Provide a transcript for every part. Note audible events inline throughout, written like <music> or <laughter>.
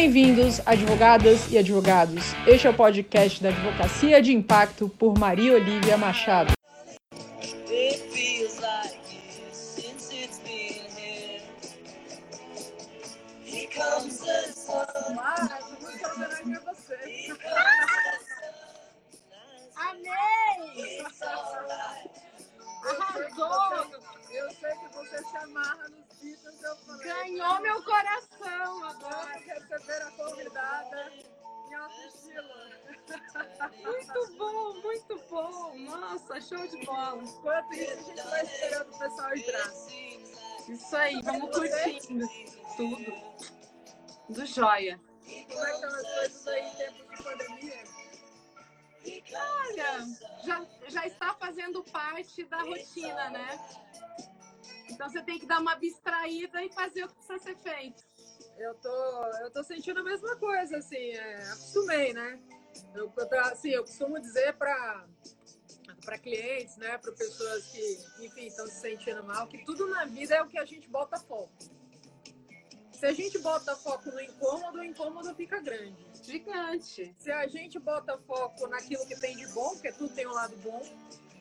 Bem-vindos, advogadas e advogados. Este é o podcast da Advocacia de Impacto por Maria Olivia Machado. Amei! Arrasou! Eu sei que você se amarra nos Eu falei. Ganhou meu coração agora! Receber a convidada em alto estilo. Muito bom, muito bom! Nossa, show de bola! Enquanto isso, a gente vai esperando o pessoal entrar. Isso aí, vamos curtindo tudo. Do joia. Como é que estão as coisas aí em tempos de pandemia? Olha, já, já está fazendo parte da rotina, né? Então você tem que dar uma abstraída e fazer o que precisa ser feito. Eu tô, eu tô sentindo a mesma coisa, assim, é, acostumei, né? Eu, assim, eu costumo dizer para para clientes, né, para pessoas que, enfim, estão se sentindo mal, que tudo na vida é o que a gente bota foco. Se a gente bota foco no incômodo, o incômodo fica grande. Gigante. Se a gente bota foco naquilo que tem de bom, porque tudo tem um lado bom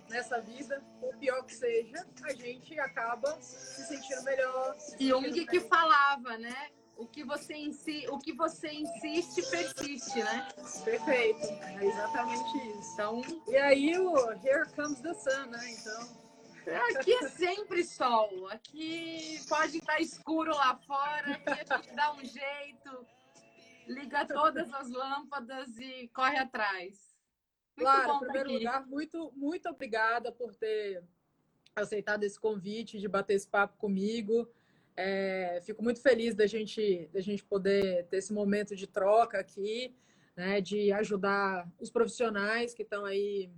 nessa vida, o pior que seja, a gente acaba se sentindo melhor. Se E sentindo Jung que falava, né? O que você, insi... o que você insiste, persiste, né? Perfeito, é exatamente isso. Então, E aí o Here Comes the Sun, né? Então, aqui é sempre sol. Aqui pode estar escuro lá fora, aqui a gente dá um jeito, liga todas as lâmpadas e corre atrás. Muito Claro, bom em primeiro aqui. lugar, muito, muito obrigada por ter aceitado esse convite de bater esse papo comigo. É, fico muito feliz da gente, da gente poder ter esse momento de troca aqui, né, de ajudar os profissionais que estão aí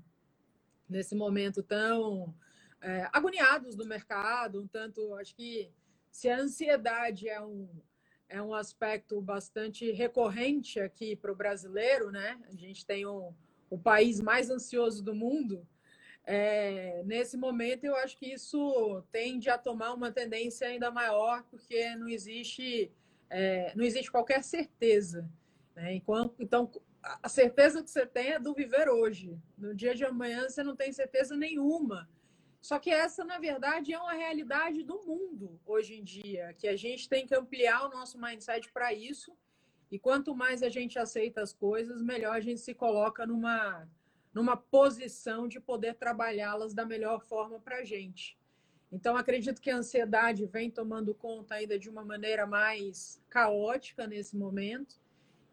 nesse momento tão é, agoniados no mercado, um tanto, acho que se a ansiedade é um, é um aspecto bastante recorrente aqui para o brasileiro, né? A gente tem um, o país mais ansioso do mundo. É, nesse momento, eu acho que isso tende a tomar uma tendência ainda maior, porque não existe, é, não existe qualquer certeza. Né? Enquanto, então, a certeza que você tem é do viver hoje. No dia de amanhã, você não tem certeza nenhuma. Só que essa, na verdade, é uma realidade do mundo hoje em dia, que a gente tem que ampliar o nosso mindset para isso. E quanto mais a gente aceita as coisas, melhor a gente se coloca numa, numa posição de poder trabalhá-las da melhor forma para a gente. Então, acredito que a ansiedade vem tomando conta ainda de uma maneira mais caótica nesse momento.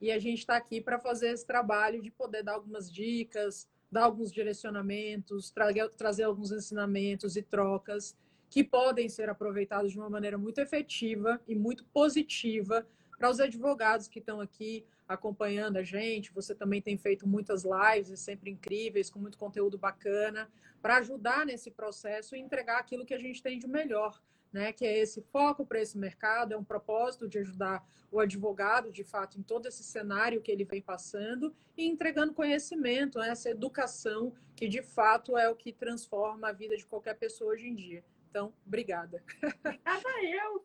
E a gente está aqui para fazer esse trabalho de poder dar algumas dicas, dar alguns direcionamentos, tra trazer alguns ensinamentos e trocas que podem ser aproveitados de uma maneira muito efetiva e muito positiva para os advogados que estão aqui acompanhando a gente. Você também tem feito muitas lives, sempre incríveis, com muito conteúdo bacana, para ajudar nesse processo e entregar aquilo que a gente tem de melhor. Né, que é esse foco para esse mercado, é um propósito de ajudar o advogado, de fato, em todo esse cenário que ele vem passando e entregando conhecimento, né, essa educação que, de fato, é o que transforma a vida de qualquer pessoa hoje em dia. Então, obrigada. Obrigada eu.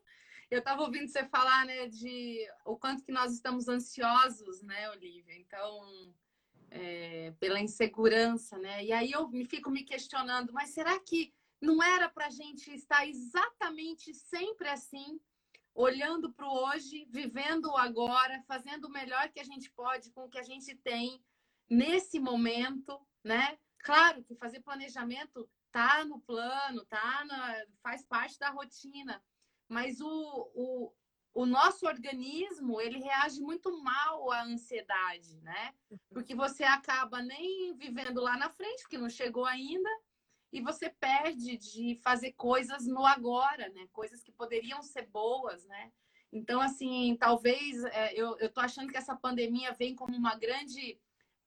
Eu estava ouvindo você falar, né, de o quanto que nós estamos ansiosos, né, Olivia? Então, é, pela insegurança, né? E aí eu me fico me questionando, mas será que não era para a gente estar exatamente sempre assim, olhando para o hoje, vivendo o agora, fazendo o melhor que a gente pode com o que a gente tem nesse momento, né? Claro que fazer planejamento tá no plano, tá na, faz parte da rotina, mas o, o, o nosso organismo ele reage muito mal à ansiedade, né? Porque você acaba nem vivendo lá na frente, que não chegou ainda, e você perde de fazer coisas no agora, né? Coisas que poderiam ser boas, né? Então, assim, talvez é, eu, eu tô achando que essa pandemia vem como uma grande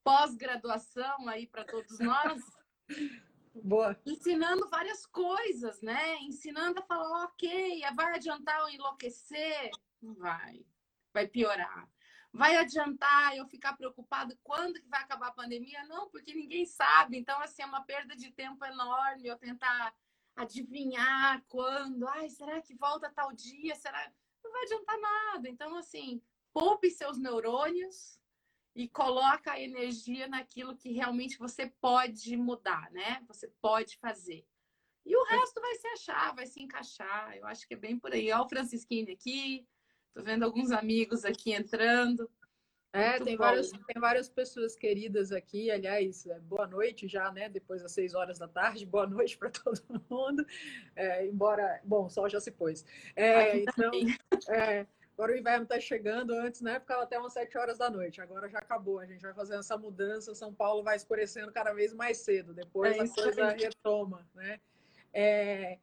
pós-graduação aí para todos nós, <laughs> Boa. ensinando várias coisas, né? Ensinando a falar, ok, vai adiantar eu enlouquecer? Não vai. Vai piorar. Vai adiantar eu ficar preocupado quando que vai acabar a pandemia? Não, porque ninguém sabe. Então, assim, é uma perda de tempo enorme eu tentar adivinhar quando. Ai, será que volta tal dia? Será? Não vai adiantar nada. Então, assim, poupe seus neurônios e coloca a energia naquilo que realmente você pode mudar, né? Você pode fazer. E o resto vai se achar, vai se encaixar. Eu acho que é bem por aí. Olha o Francisquinho aqui, tô vendo alguns amigos aqui entrando. É, tem várias, tem várias pessoas queridas aqui. Aliás, é, boa noite já, né? Depois das seis horas da tarde, boa noite para todo <laughs> mundo. É, embora, bom, o sol já se pôs. É, então, é, agora o inverno está chegando. Antes, né? Ficava até umas sete horas da noite. Agora já acabou. A gente vai fazendo essa mudança. São Paulo vai escurecendo cada vez mais cedo. Depois é a coisa retoma, né? É,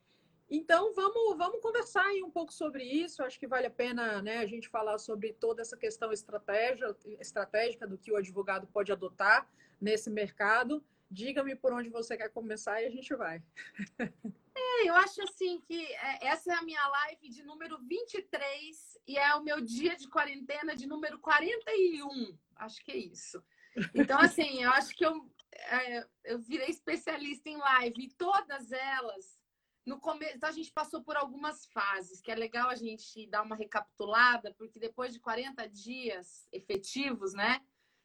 então, vamos, vamos conversar aí um pouco sobre isso. Acho que vale a pena né, a gente falar sobre toda essa questão estratégia, estratégica do que o advogado pode adotar nesse mercado. Diga-me por onde você quer começar e a gente vai. É, eu acho assim que é, essa é a minha live de número 23 e é o meu dia de quarentena de número 41. Acho que é isso. Então, assim, eu acho que eu, é, eu virei especialista em live e todas elas no começo a gente passou por algumas fases, que é legal a gente dar uma recapitulada, porque depois de 40 dias efetivos, né?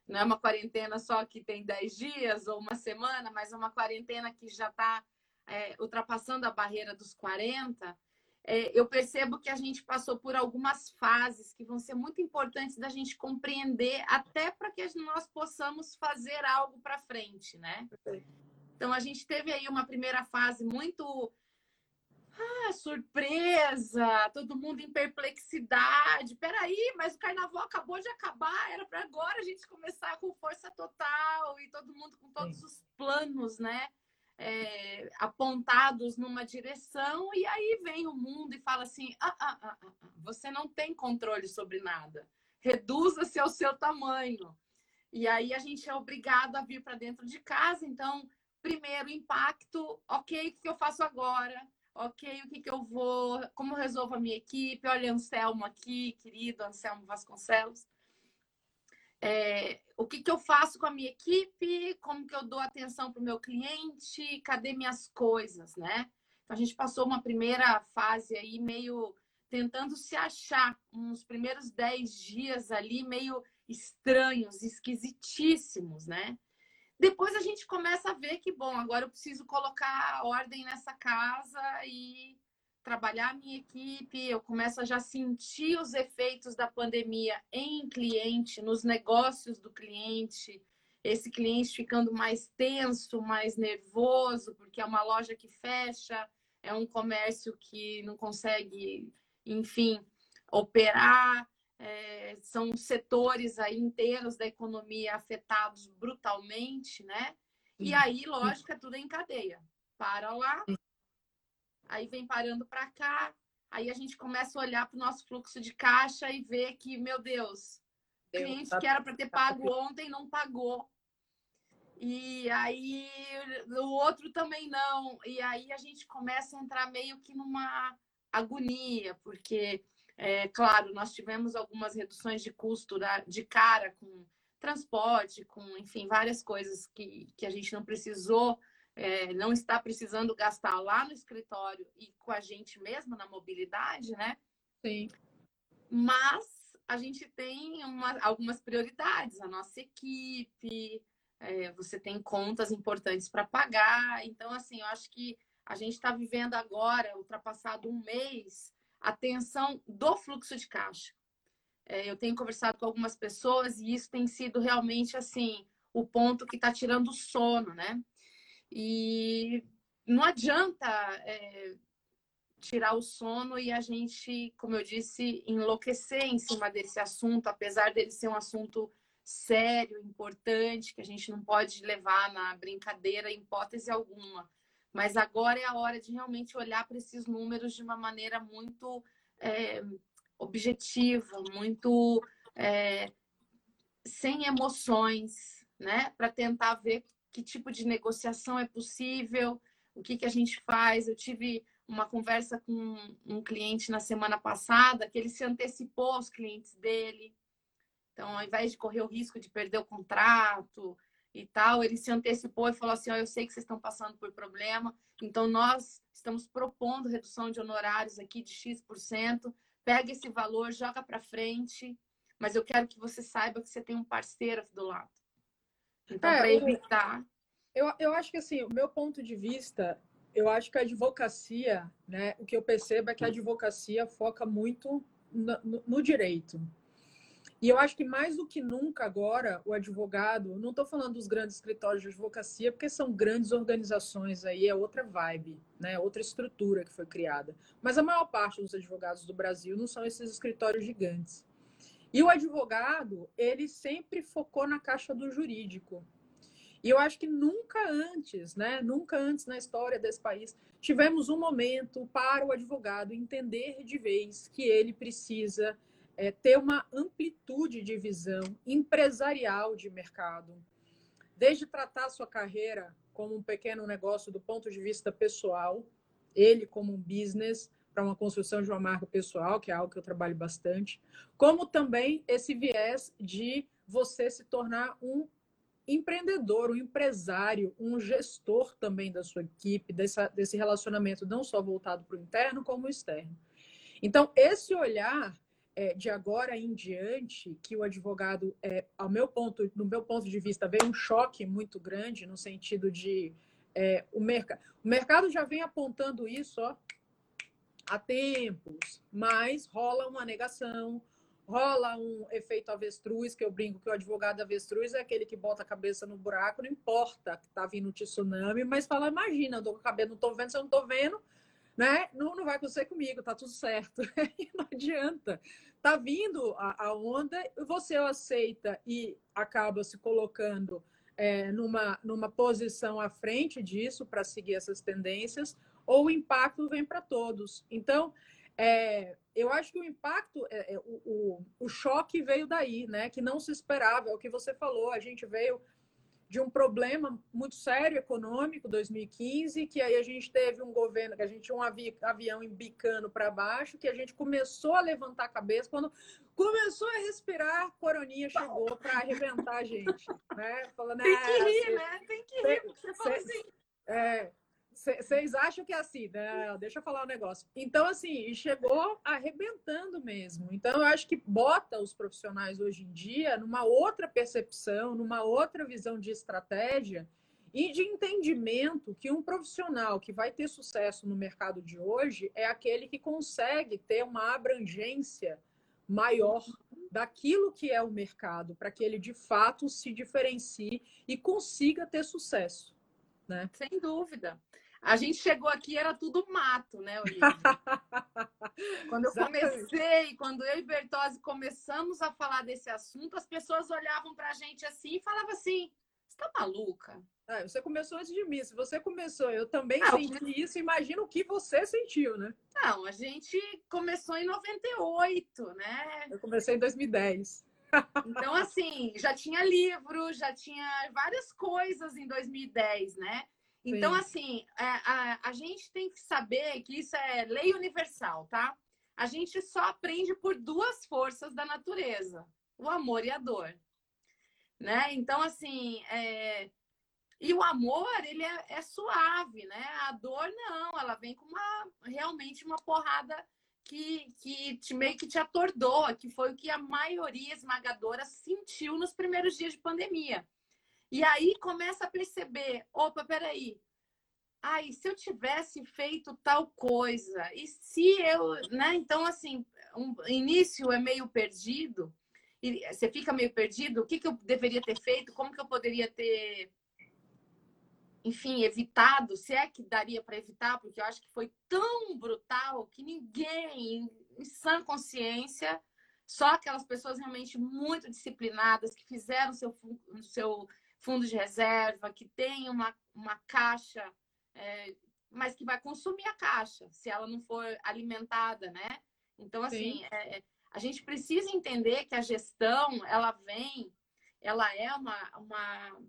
Não é uma quarentena só que tem 10 dias ou uma semana, mas é uma quarentena que já está é, ultrapassando a barreira dos 40. É, eu percebo que a gente passou por algumas fases que vão ser muito importantes da gente compreender, até para que nós possamos fazer algo para frente, né? Então a gente teve aí uma primeira fase muito ah, surpresa, todo mundo em perplexidade. Peraí, mas o carnaval acabou de acabar, era para agora a gente começar com força total e todo mundo com todos Sim. os planos, né? É, apontados numa direção, e aí vem o mundo e fala assim: ah, ah, ah, ah, ah você não tem controle sobre nada, reduza-se ao seu tamanho. E aí a gente é obrigado a vir para dentro de casa. Então, primeiro impacto, ok, o que eu faço agora? Ok, o que, que eu vou, como eu resolvo a minha equipe, olha Anselmo aqui, querido Anselmo Vasconcelos. É, o que, que eu faço com a minha equipe, como que eu dou atenção para o meu cliente, cadê minhas coisas, né? Então, a gente passou uma primeira fase aí meio tentando se achar, uns primeiros dez dias ali meio estranhos, esquisitíssimos, né? Depois a gente começa a ver que, bom, agora eu preciso colocar ordem nessa casa e trabalhar a minha equipe. Eu começo a já sentir os efeitos da pandemia em cliente, nos negócios do cliente. Esse cliente ficando mais tenso, mais nervoso, porque é uma loja que fecha, é um comércio que não consegue, enfim, operar é, são setores aí inteiros da economia afetados brutalmente, né? E aí, lógico, é tudo em cadeia. Para lá, aí vem parando para cá, aí a gente começa a olhar para o nosso fluxo de caixa e ver que, meu Deus, cliente que era para ter pago ontem não pagou. E aí o outro também não. E aí a gente começa a entrar meio que numa agonia, porque é, claro, nós tivemos algumas reduções de custo da, de cara com transporte, com, enfim, várias coisas que, que a gente não precisou, é, não está precisando gastar lá no escritório e com a gente mesmo na mobilidade, né? Sim. Mas a gente tem uma, algumas prioridades, a nossa equipe, é, você tem contas importantes para pagar. Então, assim, eu acho que a gente está vivendo agora, ultrapassado um mês, atenção do fluxo de caixa. É, eu tenho conversado com algumas pessoas e isso tem sido realmente assim o ponto que está tirando o sono, né? E não adianta é, tirar o sono e a gente, como eu disse, enlouquecer em cima desse assunto, apesar dele ser um assunto sério, importante, que a gente não pode levar na brincadeira em hipótese alguma. Mas agora é a hora de realmente olhar para esses números de uma maneira muito é, objetiva, muito é, sem emoções, né? Para tentar ver que tipo de negociação é possível, o que, que a gente faz. Eu tive uma conversa com um cliente na semana passada que ele se antecipou aos clientes dele. Então, ao invés de correr o risco de perder o contrato, e tal, ele se antecipou e falou assim: oh, eu sei que vocês estão passando por problema, então nós estamos propondo redução de honorários aqui de X%, pega esse valor, joga para frente, mas eu quero que você saiba que você tem um parceiro do lado. Então, É, para evitar. Eu, eu acho que assim, o meu ponto de vista, eu acho que a advocacia, né, o que eu percebo é que a advocacia foca muito no, no- no direito. E eu acho que mais do que nunca agora, o advogado, não estou falando dos grandes escritórios de advocacia, porque são grandes organizações aí, é outra vibe, né, outra estrutura que foi criada. Mas a maior parte dos advogados do Brasil não são esses escritórios gigantes. E o advogado, ele sempre focou na caixa do jurídico. E eu acho que nunca antes, né, nunca antes na história desse país, tivemos um momento para o advogado entender de vez que ele precisa é, ter uma amplitude de visão empresarial de mercado, desde tratar a sua carreira como um pequeno negócio do ponto de vista pessoal, ele como um business para uma construção de uma marca pessoal, que é algo que eu trabalho bastante, como também esse viés de você se tornar um empreendedor, um empresário, um gestor também da sua equipe, dessa, desse relacionamento não só voltado para o interno, como o externo. Então, esse olhar é, de agora em diante, que o advogado, é, ao meu ponto, no meu ponto de vista, veio um choque muito grande no sentido de é, o, merc o mercado já vem apontando isso ó, há tempos, mas rola uma negação, rola um efeito avestruz, que eu brinco que o advogado avestruz é aquele que bota a cabeça no buraco, não importa que tá vindo um tsunami, mas fala, imagina, eu tô com a cabeça, não tô vendo, se eu não tô vendo, né? Não, não vai acontecer comigo, tá tudo certo. <laughs> não adianta. Tá vindo a, a onda, você aceita e acaba se colocando é, numa, numa posição à frente disso para seguir essas tendências, ou o impacto vem para todos. Então, é, eu acho que o impacto, é, o, o, o, choque veio daí, né? Que não se esperava, é o que você falou, a gente veio de um problema muito sério econômico, 2015, que aí a gente teve um governo, que a gente tinha um avi, avião embicando para baixo, que a gente começou a levantar a cabeça, quando começou a respirar, coroninha chegou para arrebentar a gente, né? Falando, Tem que rir, né? Tem que rir, porque você falou assim... É, vocês acham que é assim, né? Deixa eu falar um negócio. Então, assim, chegou arrebentando mesmo. Então, eu acho que bota os profissionais hoje em dia numa outra percepção, numa outra visão de estratégia e de entendimento que um profissional que vai ter sucesso no mercado de hoje é aquele que consegue ter uma abrangência maior daquilo que é o mercado, para que ele de fato se diferencie e consiga ter sucesso. Né? Sem dúvida. A gente chegou aqui, era tudo mato, né, Olivia? <laughs> quando eu comecei, quando eu e Bertozzi começamos a falar desse assunto, as pessoas olhavam pra gente assim e falavam assim: você tá maluca? Ah, você começou antes de mim. Se você começou, eu também Não, senti mas... isso. Imagina o que você sentiu, né? Não, a gente começou em 98, né? Eu comecei em 2010. Então, assim, já tinha livro, já tinha várias coisas em 2010, né? Então, Sim. assim, a, a, a, gente tem que saber que isso é lei universal, tá? A gente só aprende por duas forças da natureza: o amor e a dor. Né? Então, assim, é... e o amor, ele é, é, suave, né? A dor, não, ela vem com uma realmente uma porrada que, que te, meio que te atordoa, que foi o que a maioria esmagadora sentiu nos primeiros dias de pandemia. E aí começa a perceber, opa, peraí, ai, se eu tivesse feito tal coisa, e se eu, né? Então, assim, um início é meio perdido, e você fica meio perdido, o que, que eu deveria ter feito, como que eu poderia ter, enfim, evitado, se é que daria para evitar, porque eu acho que foi tão brutal que ninguém, em sã consciência, só aquelas pessoas realmente muito disciplinadas, que fizeram seu, seu fundo de reserva, que tem uma, uma caixa, é, mas que vai consumir a caixa, se ela não for alimentada, né? Então, assim, é, a gente precisa entender que a gestão, ela vem, ela é uma, uma,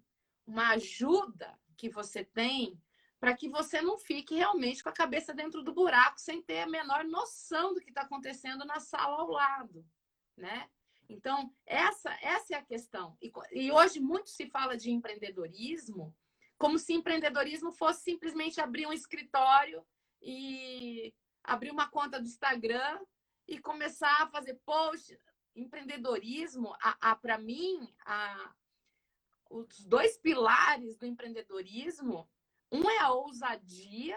uma ajuda que você tem para que você não fique realmente com a cabeça dentro do buraco sem ter a menor noção do que está acontecendo na sala ao lado, né? Então, essa, essa é a questão. E, e, hoje muito se fala de empreendedorismo como se empreendedorismo fosse simplesmente abrir um escritório e abrir uma conta do Instagram e começar a fazer post. empreendedorismo, a, a para mim, a, os dois pilares do empreendedorismo, um é a ousadia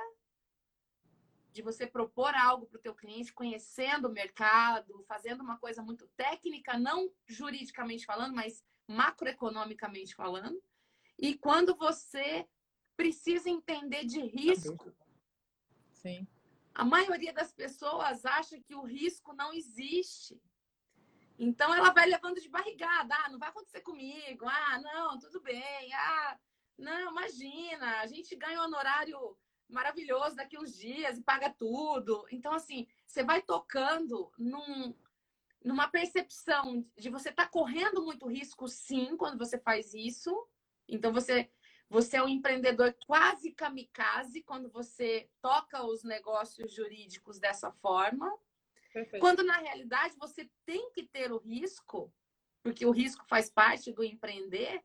de você propor algo para o teu cliente, conhecendo o mercado, fazendo uma coisa muito técnica, não juridicamente falando, mas macroeconomicamente falando. E quando você precisa entender de risco. Sim. A maioria das pessoas acha que o risco não existe. Então ela vai levando de barrigada, ah, não vai acontecer comigo, ah, não, tudo bem, ah, não, imagina, a gente ganha um honorário maravilhoso daqui uns dias e paga tudo. Então, assim, você vai tocando num, numa percepção de você estar tá correndo muito risco, sim, quando você faz isso. Então, você, você é um empreendedor quase kamikaze quando você toca os negócios jurídicos dessa forma. Perfeito. Quando, na realidade, você tem que ter o risco, porque o risco faz parte do empreender,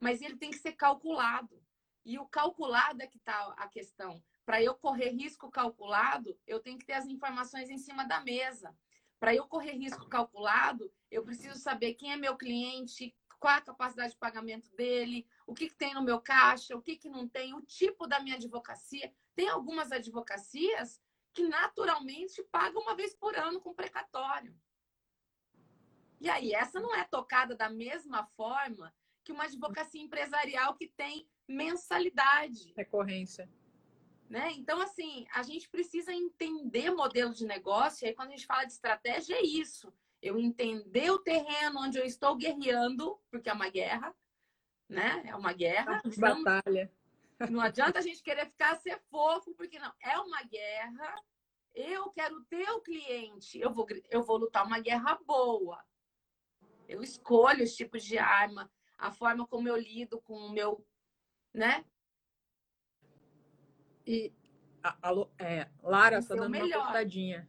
mas ele tem que ser calculado. E o calculado é que está a questão. Para eu correr risco calculado, eu tenho que ter as informações em cima da mesa. Para eu correr risco calculado, eu preciso saber quem é meu cliente, qual a capacidade de pagamento dele, o que, que tem no meu caixa, o que, que não tem, o tipo da minha advocacia. Tem algumas advocacias que naturalmente pagam uma vez por ano com precatório. E aí, essa não é tocada da mesma forma que uma advocacia empresarial que tem mensalidade. Recorrência. Né? Então, assim, a gente precisa entender modelo de negócio, e aí quando a gente fala de estratégia, é isso. Eu entender o terreno onde eu estou guerreando, porque é uma guerra, né? É uma guerra. É então, batalha. Não adianta a gente querer ficar ser fofo, porque não. É uma guerra. Eu quero ter o cliente. Eu vou, eu vou lutar uma guerra boa. Eu escolho os tipos de arma, a forma como eu lido com o meu né? E, alô, é, Lara, você tá dando melhor. uma cortadinha.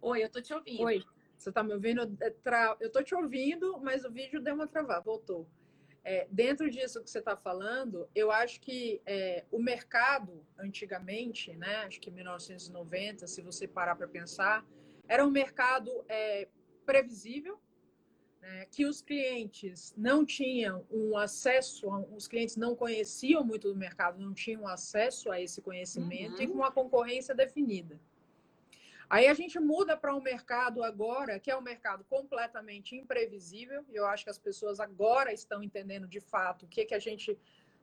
Oi, eu tô te ouvindo. Oi, você tá me ouvindo? É, eu tô te ouvindo, mas o vídeo deu uma travada, voltou. É, dentro disso que você está falando, eu acho que é, o mercado, antigamente, né, acho que em 1990, se você parar para pensar, era um mercado é, previsível, né, que os clientes não tinham um acesso, os clientes não conheciam muito do mercado, não tinham acesso a esse conhecimento uhum. e com uma concorrência definida. Aí a gente muda para um mercado agora, que é um mercado completamente imprevisível, e eu acho que as pessoas agora estão entendendo de fato o que, que a gente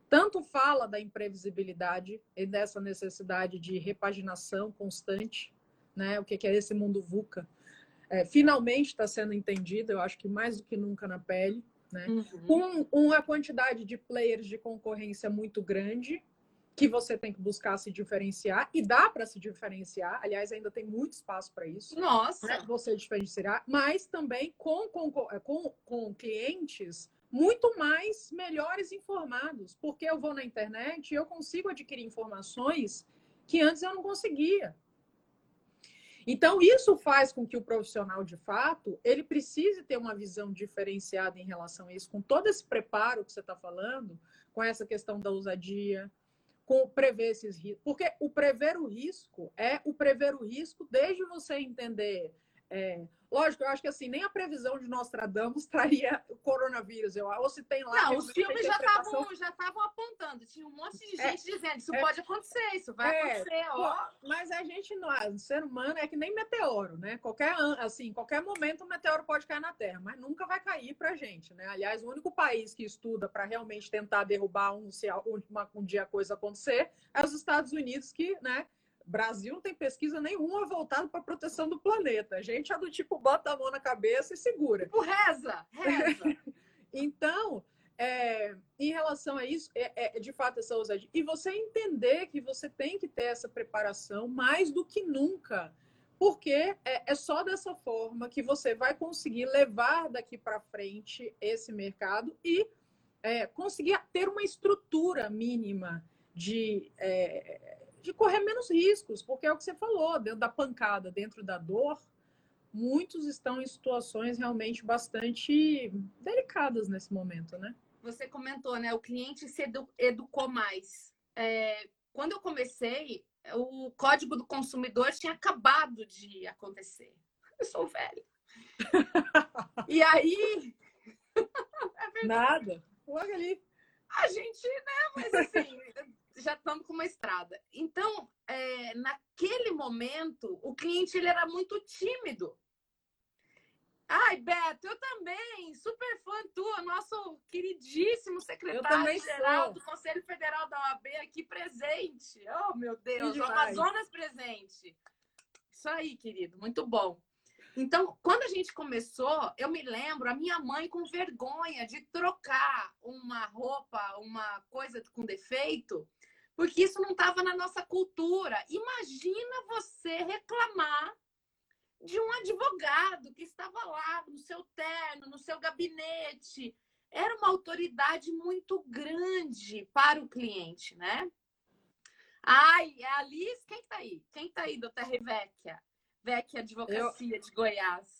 tanto fala da imprevisibilidade e dessa necessidade de repaginação constante, né? O que, que é esse mundo VUCA é, finalmente está sendo entendido, eu acho que mais do que nunca na pele, né? Uhum. Com uma quantidade de players de concorrência muito grande, que você tem que buscar se diferenciar, e dá para se diferenciar, aliás, ainda tem muito espaço para isso. Nossa! Né? Você diferenciar, mas também com, com, com, com clientes muito mais melhores informados, porque eu vou na internet e eu consigo adquirir informações que antes eu não conseguia. Então, isso faz com que o profissional, de fato, ele precise ter uma visão diferenciada em relação a isso, com todo esse preparo que você está falando, com essa questão da ousadia, com prever esses riscos. Porque o prever o risco é o prever o risco desde você entender é, lógico, eu acho que assim, nem a previsão de Nostradamus traria o coronavírus. Eu, ou se tem lá. Não, os filmes já estavam já apontando. Tinha um monte de é, gente é, dizendo: isso é, pode acontecer, isso vai é, acontecer. Ó. Mas a gente, não, o ser humano é que nem meteoro, né? Qualquer, assim, qualquer momento um meteoro pode cair na Terra, mas nunca vai cair pra gente, né? Aliás, o único país que estuda para realmente tentar derrubar um, se uma, um dia a coisa acontecer é os Estados Unidos, que, né? Brasil não tem pesquisa nenhuma voltada para a proteção do planeta. A gente é do tipo, bota a mão na cabeça e segura. Tipo, reza, reza. <laughs> então, é, em relação a isso, é, é, de fato essa ousadia. E você entender que você tem que ter essa preparação mais do que nunca. Porque é, é só dessa forma que você vai conseguir levar daqui para frente esse mercado e é, conseguir ter uma estrutura mínima de é, de correr menos riscos, porque é o que você falou, dentro da pancada, dentro da dor, muitos estão em situações realmente bastante delicadas nesse momento, né? Você comentou, né? O cliente se edu educou mais. É, quando eu comecei, o código do consumidor tinha acabado de acontecer. Eu sou velha. e aí. <laughs> é Nada. Logo ali. A gente, né? Mas assim, já estamos com uma estrada. Então, é, naquele momento, o cliente ele era muito tímido. Ai, Beto, eu também, super fã tua, nosso queridíssimo secretário-geral do Conselho Federal da OAB aqui presente. Oh, meu Deus, o Amazonas presente. Isso aí, querido, muito bom. Então, quando a gente começou, eu me lembro, a minha mãe com vergonha de trocar uma roupa, uma coisa com defeito, porque isso não estava na nossa cultura. Imagina você reclamar de um advogado que estava lá no seu terno, no seu gabinete. Era uma autoridade muito grande para o cliente, né? Ai, é a Liz, quem está aí? Quem está aí, doutora Revecchia? Vecchia Advocacia Eu... de Goiás.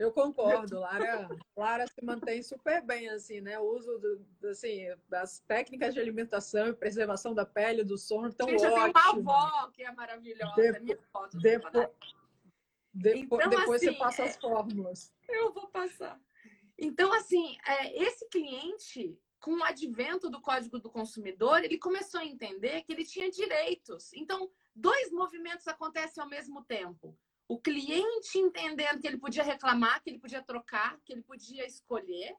Eu concordo, <laughs> Lara. Lara se mantém super bem, assim, né? O uso do, assim, das técnicas de alimentação e preservação da pele, do sono, tão Gente, ótimo. Eu tenho uma avó que é maravilhosa, depois, é minha foto. Depois, depois, então, depois assim, você passa as fórmulas. Eu vou passar. Então, assim, é, esse cliente, com o advento do Código do Consumidor, ele começou a entender que ele tinha direitos. Então, dois movimentos acontecem ao mesmo tempo o cliente entendendo que ele podia reclamar, que ele podia trocar, que ele podia escolher,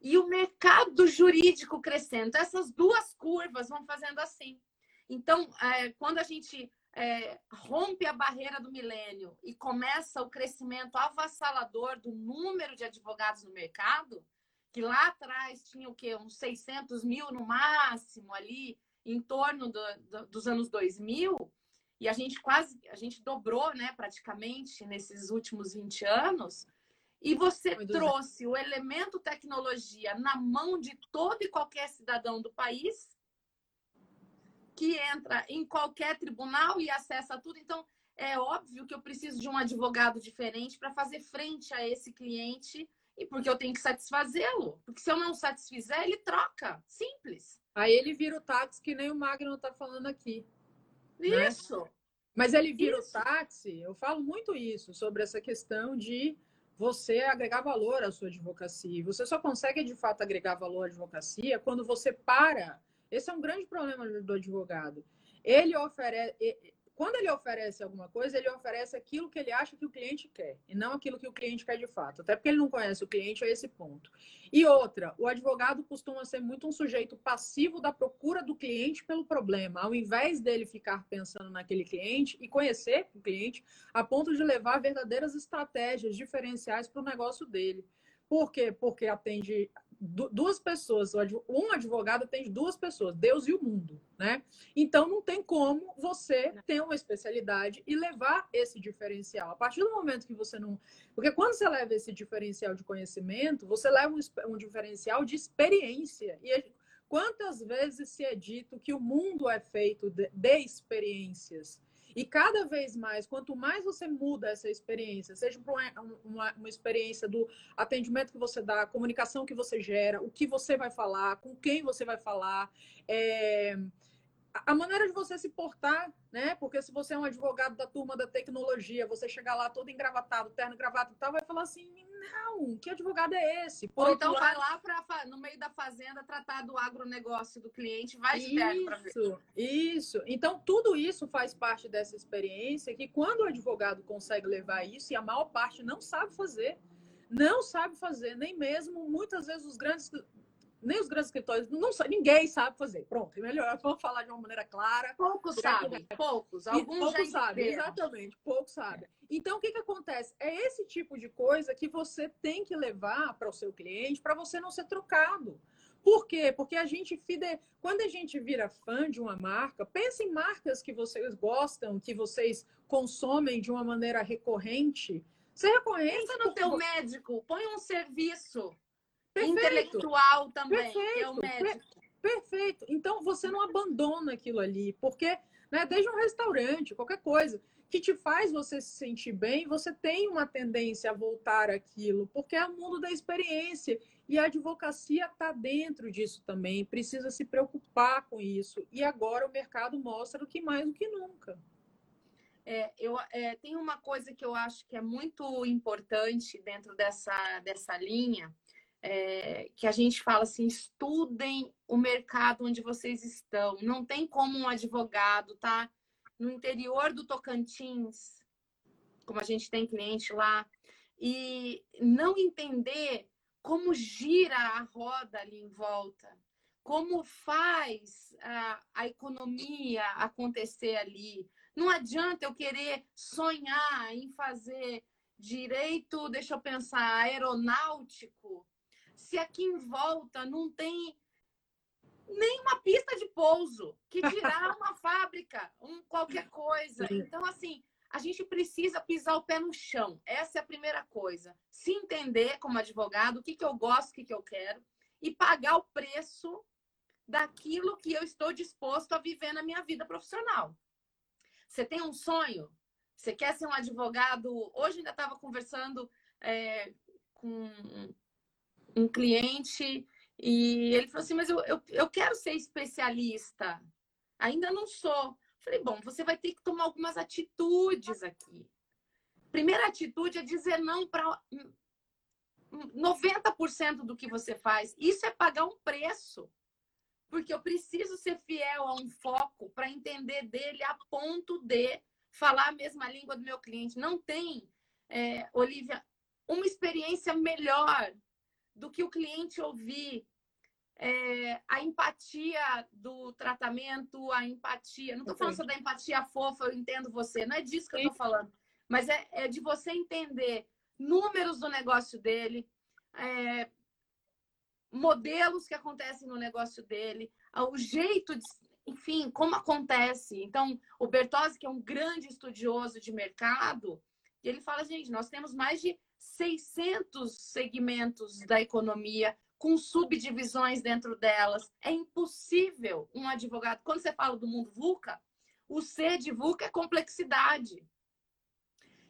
e o mercado jurídico crescendo. Então, essas duas curvas vão fazendo assim. Então, é, quando a gente é, rompe a barreira do milênio e começa o crescimento avassalador do número de advogados no mercado, que lá atrás tinha o quê? Uns 600 mil no máximo ali, em torno do, do, dos anos 2000, e a gente quase, a gente dobrou, né, praticamente nesses últimos 20 anos. E você trouxe o elemento tecnologia na mão de todo e qualquer cidadão do país, que entra em qualquer tribunal e acessa tudo. Então, é óbvio que eu preciso de um advogado diferente para fazer frente a esse cliente e porque eu tenho que satisfazê-lo. Porque se eu não satisfizer, ele troca. Simples. Aí ele vira o táxi que nem o Magno está falando aqui. Né? Isso. Né? Mas ele vira isso. o táxi, eu falo muito isso, sobre essa questão de você agregar valor à sua advocacia. Você só consegue, de fato, agregar valor à advocacia quando você para. Esse é um grande problema do advogado. Ele oferece quando ele oferece alguma coisa, ele oferece aquilo que ele acha que o cliente quer, e não aquilo que o cliente quer de fato. Até porque ele não conhece o cliente a esse ponto. E outra, o advogado costuma ser muito um sujeito passivo da procura do cliente pelo problema, ao invés dele ficar pensando naquele cliente e conhecer o cliente, a ponto de levar verdadeiras estratégias diferenciais para o negócio dele. Por quê? Porque atende duas pessoas, um advogado atende duas pessoas, Deus e o mundo, né? Então não tem como você ter uma especialidade e levar esse diferencial. A partir do momento que você não. Porque quando você leva esse diferencial de conhecimento, você leva um, um diferencial de experiência. E quantas vezes se é dito que o mundo é feito de, de experiências? E cada vez mais, quanto mais você muda essa experiência, seja uma, uma, uma, experiência do atendimento que você dá, comunicação que você gera, o que você vai falar, com quem você vai falar, é, a maneira de você se portar, né? Porque se você é um advogado da turma da tecnologia, você chegar lá todo engravatado, terno, gravata e tal, vai falar assim: não, que advogado é esse? Por Ou então lado... vai lá pra, no meio da fazenda tratar do agronegócio do cliente, vai terno para ver. Isso, isso. Então, tudo isso faz parte dessa experiência que quando o advogado consegue levar isso, e a maior parte não sabe fazer, não sabe fazer, nem mesmo muitas vezes os grandes nem os grandes escritórios, não ninguém sabe fazer. Pronto, é melhor, vamos falar de uma maneira clara. Poucos sabem, poucos. Alguns poucos sabem, exatamente, poucos sabem. Então, o que, que acontece? É esse tipo de coisa que você tem que levar para o seu cliente para você não ser trocado. Por quê? Porque a gente fide... quando a gente vira fã de uma marca, pense em marcas que vocês gostam, que vocês consomem de uma maneira recorrente. Você reconhece? Pensa no teu médico, põe um serviço Perfeito. intelectual também, Perfeito. que é o médico. Perfeito. Então você não abandona aquilo ali, porque né, desde um restaurante, qualquer coisa que te faz você se sentir bem, você tem uma tendência a voltar aquilo, porque é o mundo da experiência. E a advocacia está dentro disso também, precisa se preocupar com isso. E agora o mercado mostra o que mais do que nunca. É, eu, é, tem uma coisa que eu acho que é muito importante dentro dessa, dessa linha, é, que a gente fala assim: estudem o mercado onde vocês estão. Não tem como um advogado tá no interior do Tocantins, como a gente tem cliente lá, e não entender como gira a roda ali em volta, como faz a, a economia acontecer ali. Não adianta eu querer sonhar em fazer direito, deixa eu pensar, aeronáutico, se aqui em volta não tem nem uma pista de pouso, que dirá <laughs> uma fábrica, um qualquer coisa. Então, assim, a gente precisa pisar o pé no chão. Essa é a primeira coisa. Se entender como advogado, o que, que eu gosto, o que, que eu quero, e pagar o preço daquilo que eu estou disposto a viver na minha vida profissional. Você tem um sonho? Você quer ser um advogado? Hoje ainda estava conversando é, com um cliente e ele falou assim: Mas eu, eu, eu quero ser especialista. Ainda não sou. Falei, bom, você vai ter que tomar algumas atitudes aqui. Primeira atitude é dizer não para 90% do que você faz. Isso é pagar um preço. Porque eu preciso ser fiel a um foco para entender dele a ponto de falar a mesma língua do meu cliente. Não tem, é, Olivia, uma experiência melhor do que o cliente ouvir é, a empatia do tratamento, a empatia. Não estou falando só da empatia fofa, eu entendo você, não é disso que eu estou falando, mas é, é, de você entender números do negócio dele, é, modelos que acontecem no negócio dele, o jeito de. Enfim, como acontece. Então, o Bertozzi, que é um grande estudioso de mercado, ele fala, gente, nós temos mais de 600 segmentos da economia com subdivisões dentro delas. É impossível um advogado. Quando você fala do mundo VUCA, o C de VUCA é complexidade.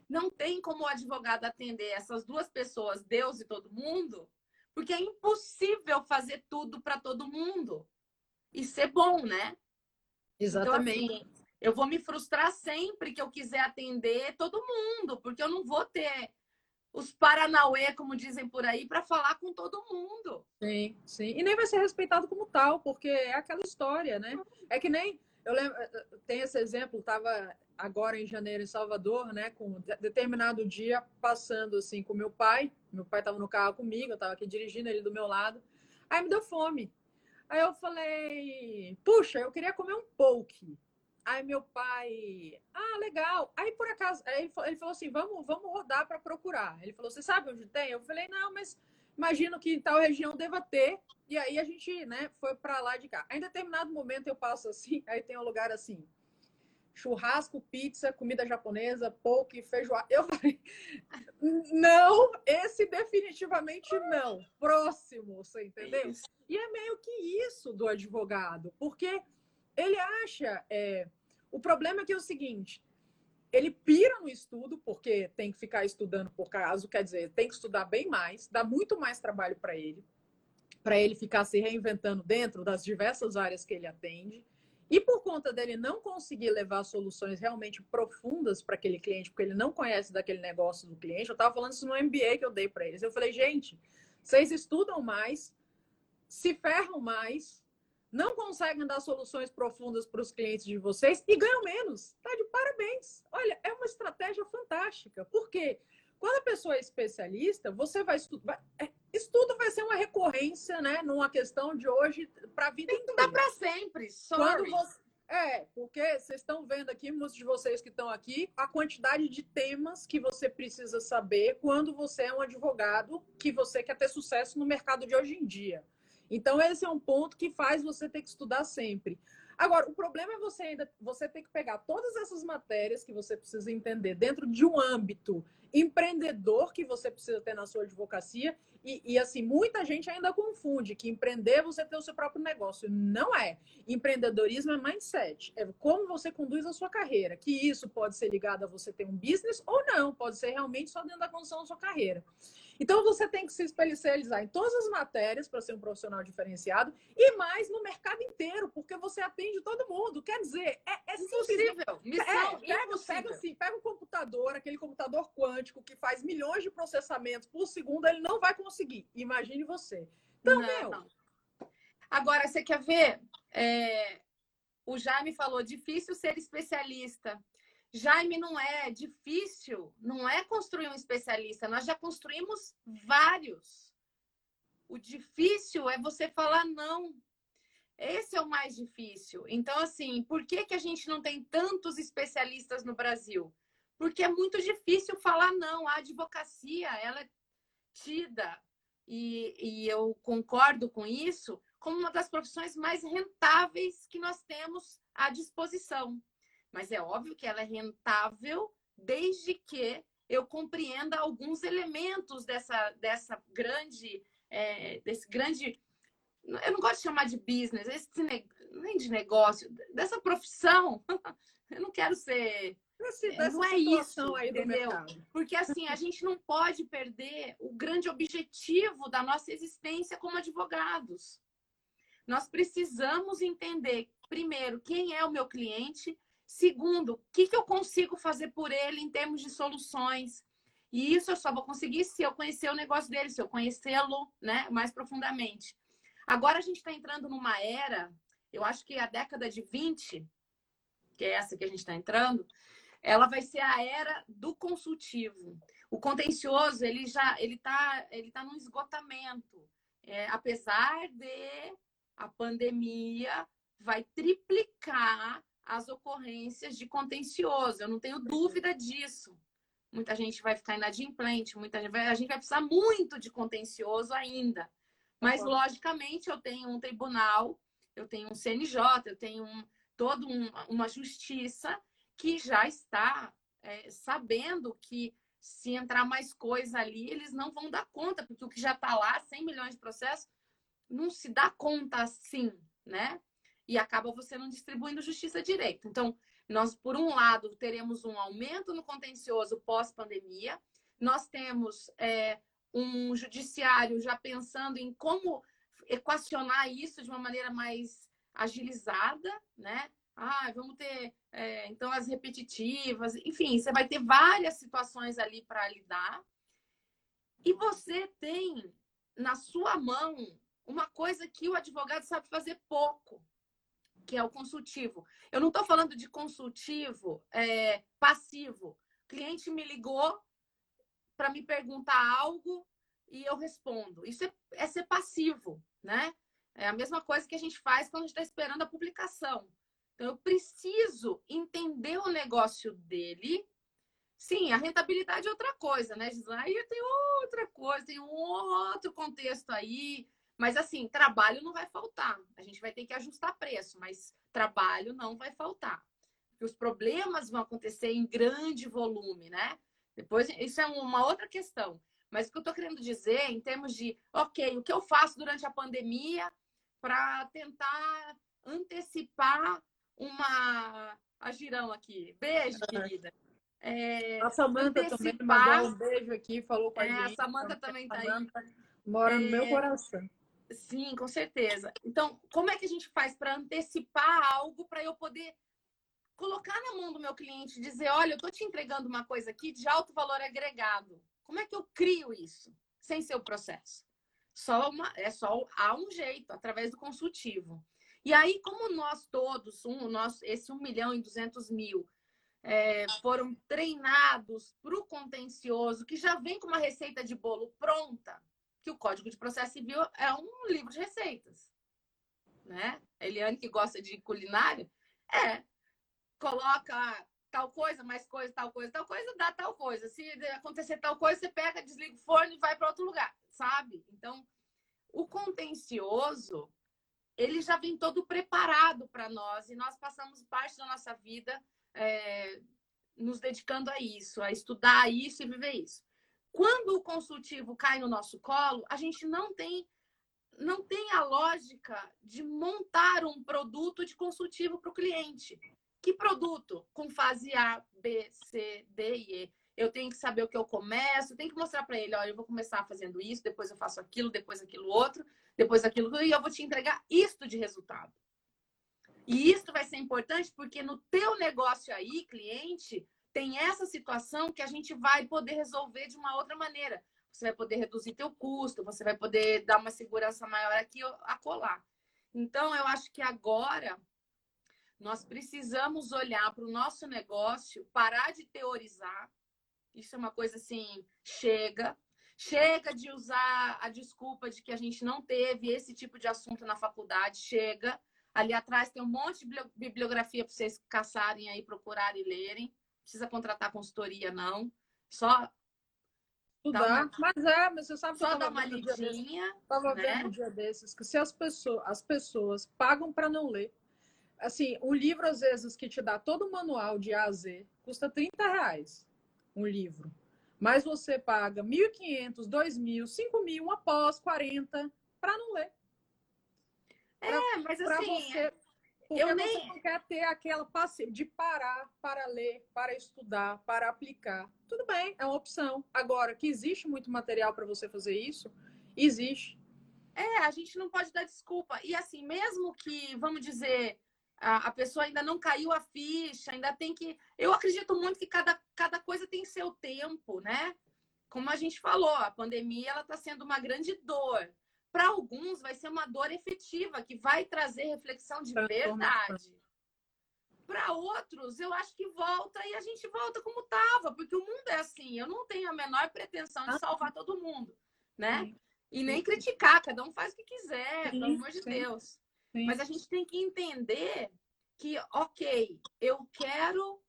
Não tem como o advogado atender essas duas pessoas, Deus e todo mundo, porque é impossível fazer tudo para todo mundo e ser bom, né? Exatamente. Então, assim, eu vou me frustrar sempre que eu quiser atender todo mundo, porque eu não vou ter os Paranauê, como dizem por aí, para falar com todo mundo. Sim, sim. E nem vai ser respeitado como tal, porque é aquela história, né? É que nem. Eu lembro, tem esse exemplo, estava agora em janeiro em Salvador, né, com determinado dia passando assim com meu pai. Meu pai estava no carro comigo, eu estava aqui dirigindo ele do meu lado. Aí me deu fome. Aí eu falei, puxa, eu queria comer um poke. Aí meu pai, ah, legal. Aí por acaso, aí ele falou assim, vamos, vamos rodar para procurar. Ele falou, você sabe onde tem? Eu falei, não, mas imagino que em tal região deva ter. E aí a gente, né, foi para lá de cá. Em determinado momento eu passo assim, <laughs> aí tem um lugar assim, churrasco, pizza, comida japonesa, poke, feijoada. Eu falei, não, esse definitivamente não. Próximo, você entendeu? E é meio que isso do advogado, porque ele acha é, o problema é que é o seguinte: ele pira no estudo, porque tem que ficar estudando por caso, quer dizer, tem que estudar bem mais, dá muito mais trabalho para ele, para ele ficar se reinventando dentro das diversas áreas que ele atende. E por conta dele não conseguir levar soluções realmente profundas para aquele cliente, porque ele não conhece daquele negócio do cliente, eu estava falando isso no MBA que eu dei para eles. Eu falei, gente, vocês estudam mais, se ferram mais, não conseguem dar soluções profundas para os clientes de vocês e ganham menos. Tá de parabéns. Olha, é uma estratégia fantástica. Por quê? Quando a pessoa é especialista, você vai estudar. É, estudo vai ser uma recorrência, né? Numa questão de hoje para a vida inteira. Dá para sempre. Sorry. Quando você... É, porque vocês estão vendo aqui, muitos de vocês que estão aqui, a quantidade de temas que você precisa saber quando você é um advogado que você quer ter sucesso no mercado de hoje em dia. Então, esse é um ponto que faz você ter que estudar sempre. Agora, o problema é você ainda você ter que pegar todas essas matérias que você precisa entender dentro de um âmbito empreendedor que você precisa ter na sua advocacia. E, e, assim, muita gente ainda confunde que empreender é você ter o seu próprio negócio. Não é. Empreendedorismo é mindset. É como você conduz a sua carreira. Que isso pode ser ligado a você ter um business ou não. Pode ser realmente só dentro da condição da sua carreira. Então você tem que se especializar em todas as matérias para ser um profissional diferenciado e mais no mercado inteiro, porque você atende todo mundo. Quer dizer, é, é impossível. Missão, é, pega, pega, assim, pega um computador, aquele computador quântico que faz milhões de processamentos por segundo, ele não vai conseguir. Imagine você. Então, não, meu. Não. Agora, você quer ver? É, o Jaime falou: difícil ser especialista. Jaime, não é difícil, não é construir um especialista, nós já construímos vários. O difícil é você falar não. Esse é o mais difícil. Então, assim, por que, que a gente não tem tantos especialistas no Brasil? Porque é muito difícil falar não. A advocacia, ela é tida, e, e eu concordo com isso, como uma das profissões mais rentáveis que nós temos à disposição. Mas é óbvio que ela é rentável desde que eu compreenda alguns elementos dessa, dessa grande, é, desse grande. Eu não gosto de chamar de business, esse, nem de negócio, dessa profissão. <laughs> Eu não quero ser. Esse, é, não é isso, aí entendeu? Porque assim, a gente não pode perder o grande objetivo da nossa existência como advogados. Nós precisamos entender, primeiro, quem é o meu cliente, Segundo, o que, que eu consigo fazer por ele em termos de soluções? E isso eu só vou conseguir se eu conhecer o negócio dele, se eu conhecê-lo né, mais profundamente. Agora a gente está entrando numa era, eu acho que a década de 20, que é essa que a gente está entrando, ela vai ser a era do consultivo. O contencioso, ele já ele está ele tá num esgotamento. É, apesar de a pandemia vai triplicar as ocorrências de contencioso. Eu não tenho dúvida disso. Muita gente vai ficar inadimplente, muita gente vai, a gente vai precisar muito de contencioso ainda. Mas, logicamente, eu tenho um tribunal, eu tenho um CNJ, eu tenho um, toda um, uma justiça que já está é, sabendo que se entrar mais coisa ali, eles não vão dar conta, porque o que já está lá, 100 milhões de processos, não se dá conta assim, né? E acaba você não distribuindo justiça direito. Então, nós, por um lado, teremos um aumento no contencioso pós-pandemia, nós temos é, um judiciário já pensando em como equacionar isso de uma maneira mais agilizada, né? Ah, vamos ter é, então as repetitivas, enfim, você vai ter várias situações ali para lidar. E você tem na sua mão uma coisa que o advogado sabe fazer pouco, que é o consultivo. Eu não estou falando de consultivo é, passivo. O cliente me ligou para me perguntar algo e eu respondo. Isso é, é, ser passivo, né? É a mesma coisa que a gente faz quando a gente está esperando a publicação. Então, eu preciso entender o negócio dele. Sim, a rentabilidade é outra coisa, né, Gisela? Aí tem outra coisa, tem um outro contexto aí. Mas assim, trabalho não vai faltar. A gente vai ter que ajustar preço, mas trabalho não vai faltar. Porque os problemas vão acontecer em grande volume, né? Depois, isso é uma outra questão. Mas o que eu estou querendo dizer, em termos de, ok, o que eu faço durante a pandemia para tentar antecipar uma. A girão aqui. Beijo, querida. É, a Samanta antecipar... também mandou um beijo aqui, falou com a é, gente. A Samanta também está aí. Mora é... no meu coração. Sim, com certeza. Então, como é que a gente faz para antecipar algo para eu poder colocar na mão do meu cliente e dizer, olha, eu estou te entregando uma coisa aqui de alto valor agregado. Como é que eu crio isso sem ser o processo? Só uma, é só há um jeito, através do consultivo. E aí, como nós todos, um, nós, esse 1 milhão e 200 mil, é, foram treinados para o contencioso, que já vem com uma receita de bolo pronta, que o Código de Processo Civil é um livro de receitas. Né? Eliane, que gosta de culinária, é. Coloca tal coisa, mais coisa, tal coisa, tal coisa, dá tal coisa. Se acontecer tal coisa, você pega, desliga o forno e vai para outro lugar, sabe? Então, o contencioso, ele já vem todo preparado para nós e nós passamos parte da nossa vida é, nos dedicando a isso, a estudar isso e viver isso. Quando o consultivo cai no nosso colo, a gente não tem não tem a lógica de montar um produto de consultivo para o cliente. Que produto? Com fase A, B, C, D e E. eu tenho que saber o que eu começo, tenho que mostrar para ele, olha, eu vou começar fazendo isso, depois eu faço aquilo, depois aquilo outro, depois aquilo, e eu vou te entregar isto de resultado. E isso vai ser importante porque no teu negócio aí, cliente, tem essa situação que a gente vai poder resolver de uma outra maneira. Você vai poder reduzir teu custo, você vai poder dar uma segurança maior aqui a colar. Então, eu acho que agora nós precisamos olhar para o nosso negócio, parar de teorizar. Isso é uma coisa assim, chega. Chega de usar a desculpa de que a gente não teve esse tipo de assunto na faculdade. Chega. Ali atrás tem um monte de bibliografia para vocês caçarem aí, procurarem e lerem. Precisa contratar consultoria, não. Só estudar. Uma... Mas é, mas você sabe Só dar uma lidinha. Estava né? vendo um dia desses que se as pessoas, as pessoas pagam para não ler, assim, um livro, às vezes, que te dá todo o manual de A a Z, custa 30 reais um livro. Mas você paga 1.500, 2.000, 5.000, após 40 para não ler. É, pra, mas assim. Você, porque eu nem... você quer ter aquela paciência de parar para ler, para estudar, para aplicar. Tudo bem, é uma opção. Agora, que existe muito material para você fazer isso, existe. É, a gente não pode dar desculpa. E assim, mesmo que, vamos dizer, a, a, pessoa ainda não caiu a ficha, ainda tem que. Eu acredito muito que cada, cada coisa tem seu tempo, né? Como a gente falou, a pandemia ela está sendo uma grande dor. Para alguns vai ser uma dor efetiva, que vai trazer reflexão de verdade. Para outros, eu acho que volta e a gente volta como estava, porque o mundo é assim. Eu não tenho a menor pretensão de ah. salvar todo mundo, né? E nem criticar, cada um faz o que quiser, pelo amor de Deus. Mas a gente tem que entender que, ok, eu quero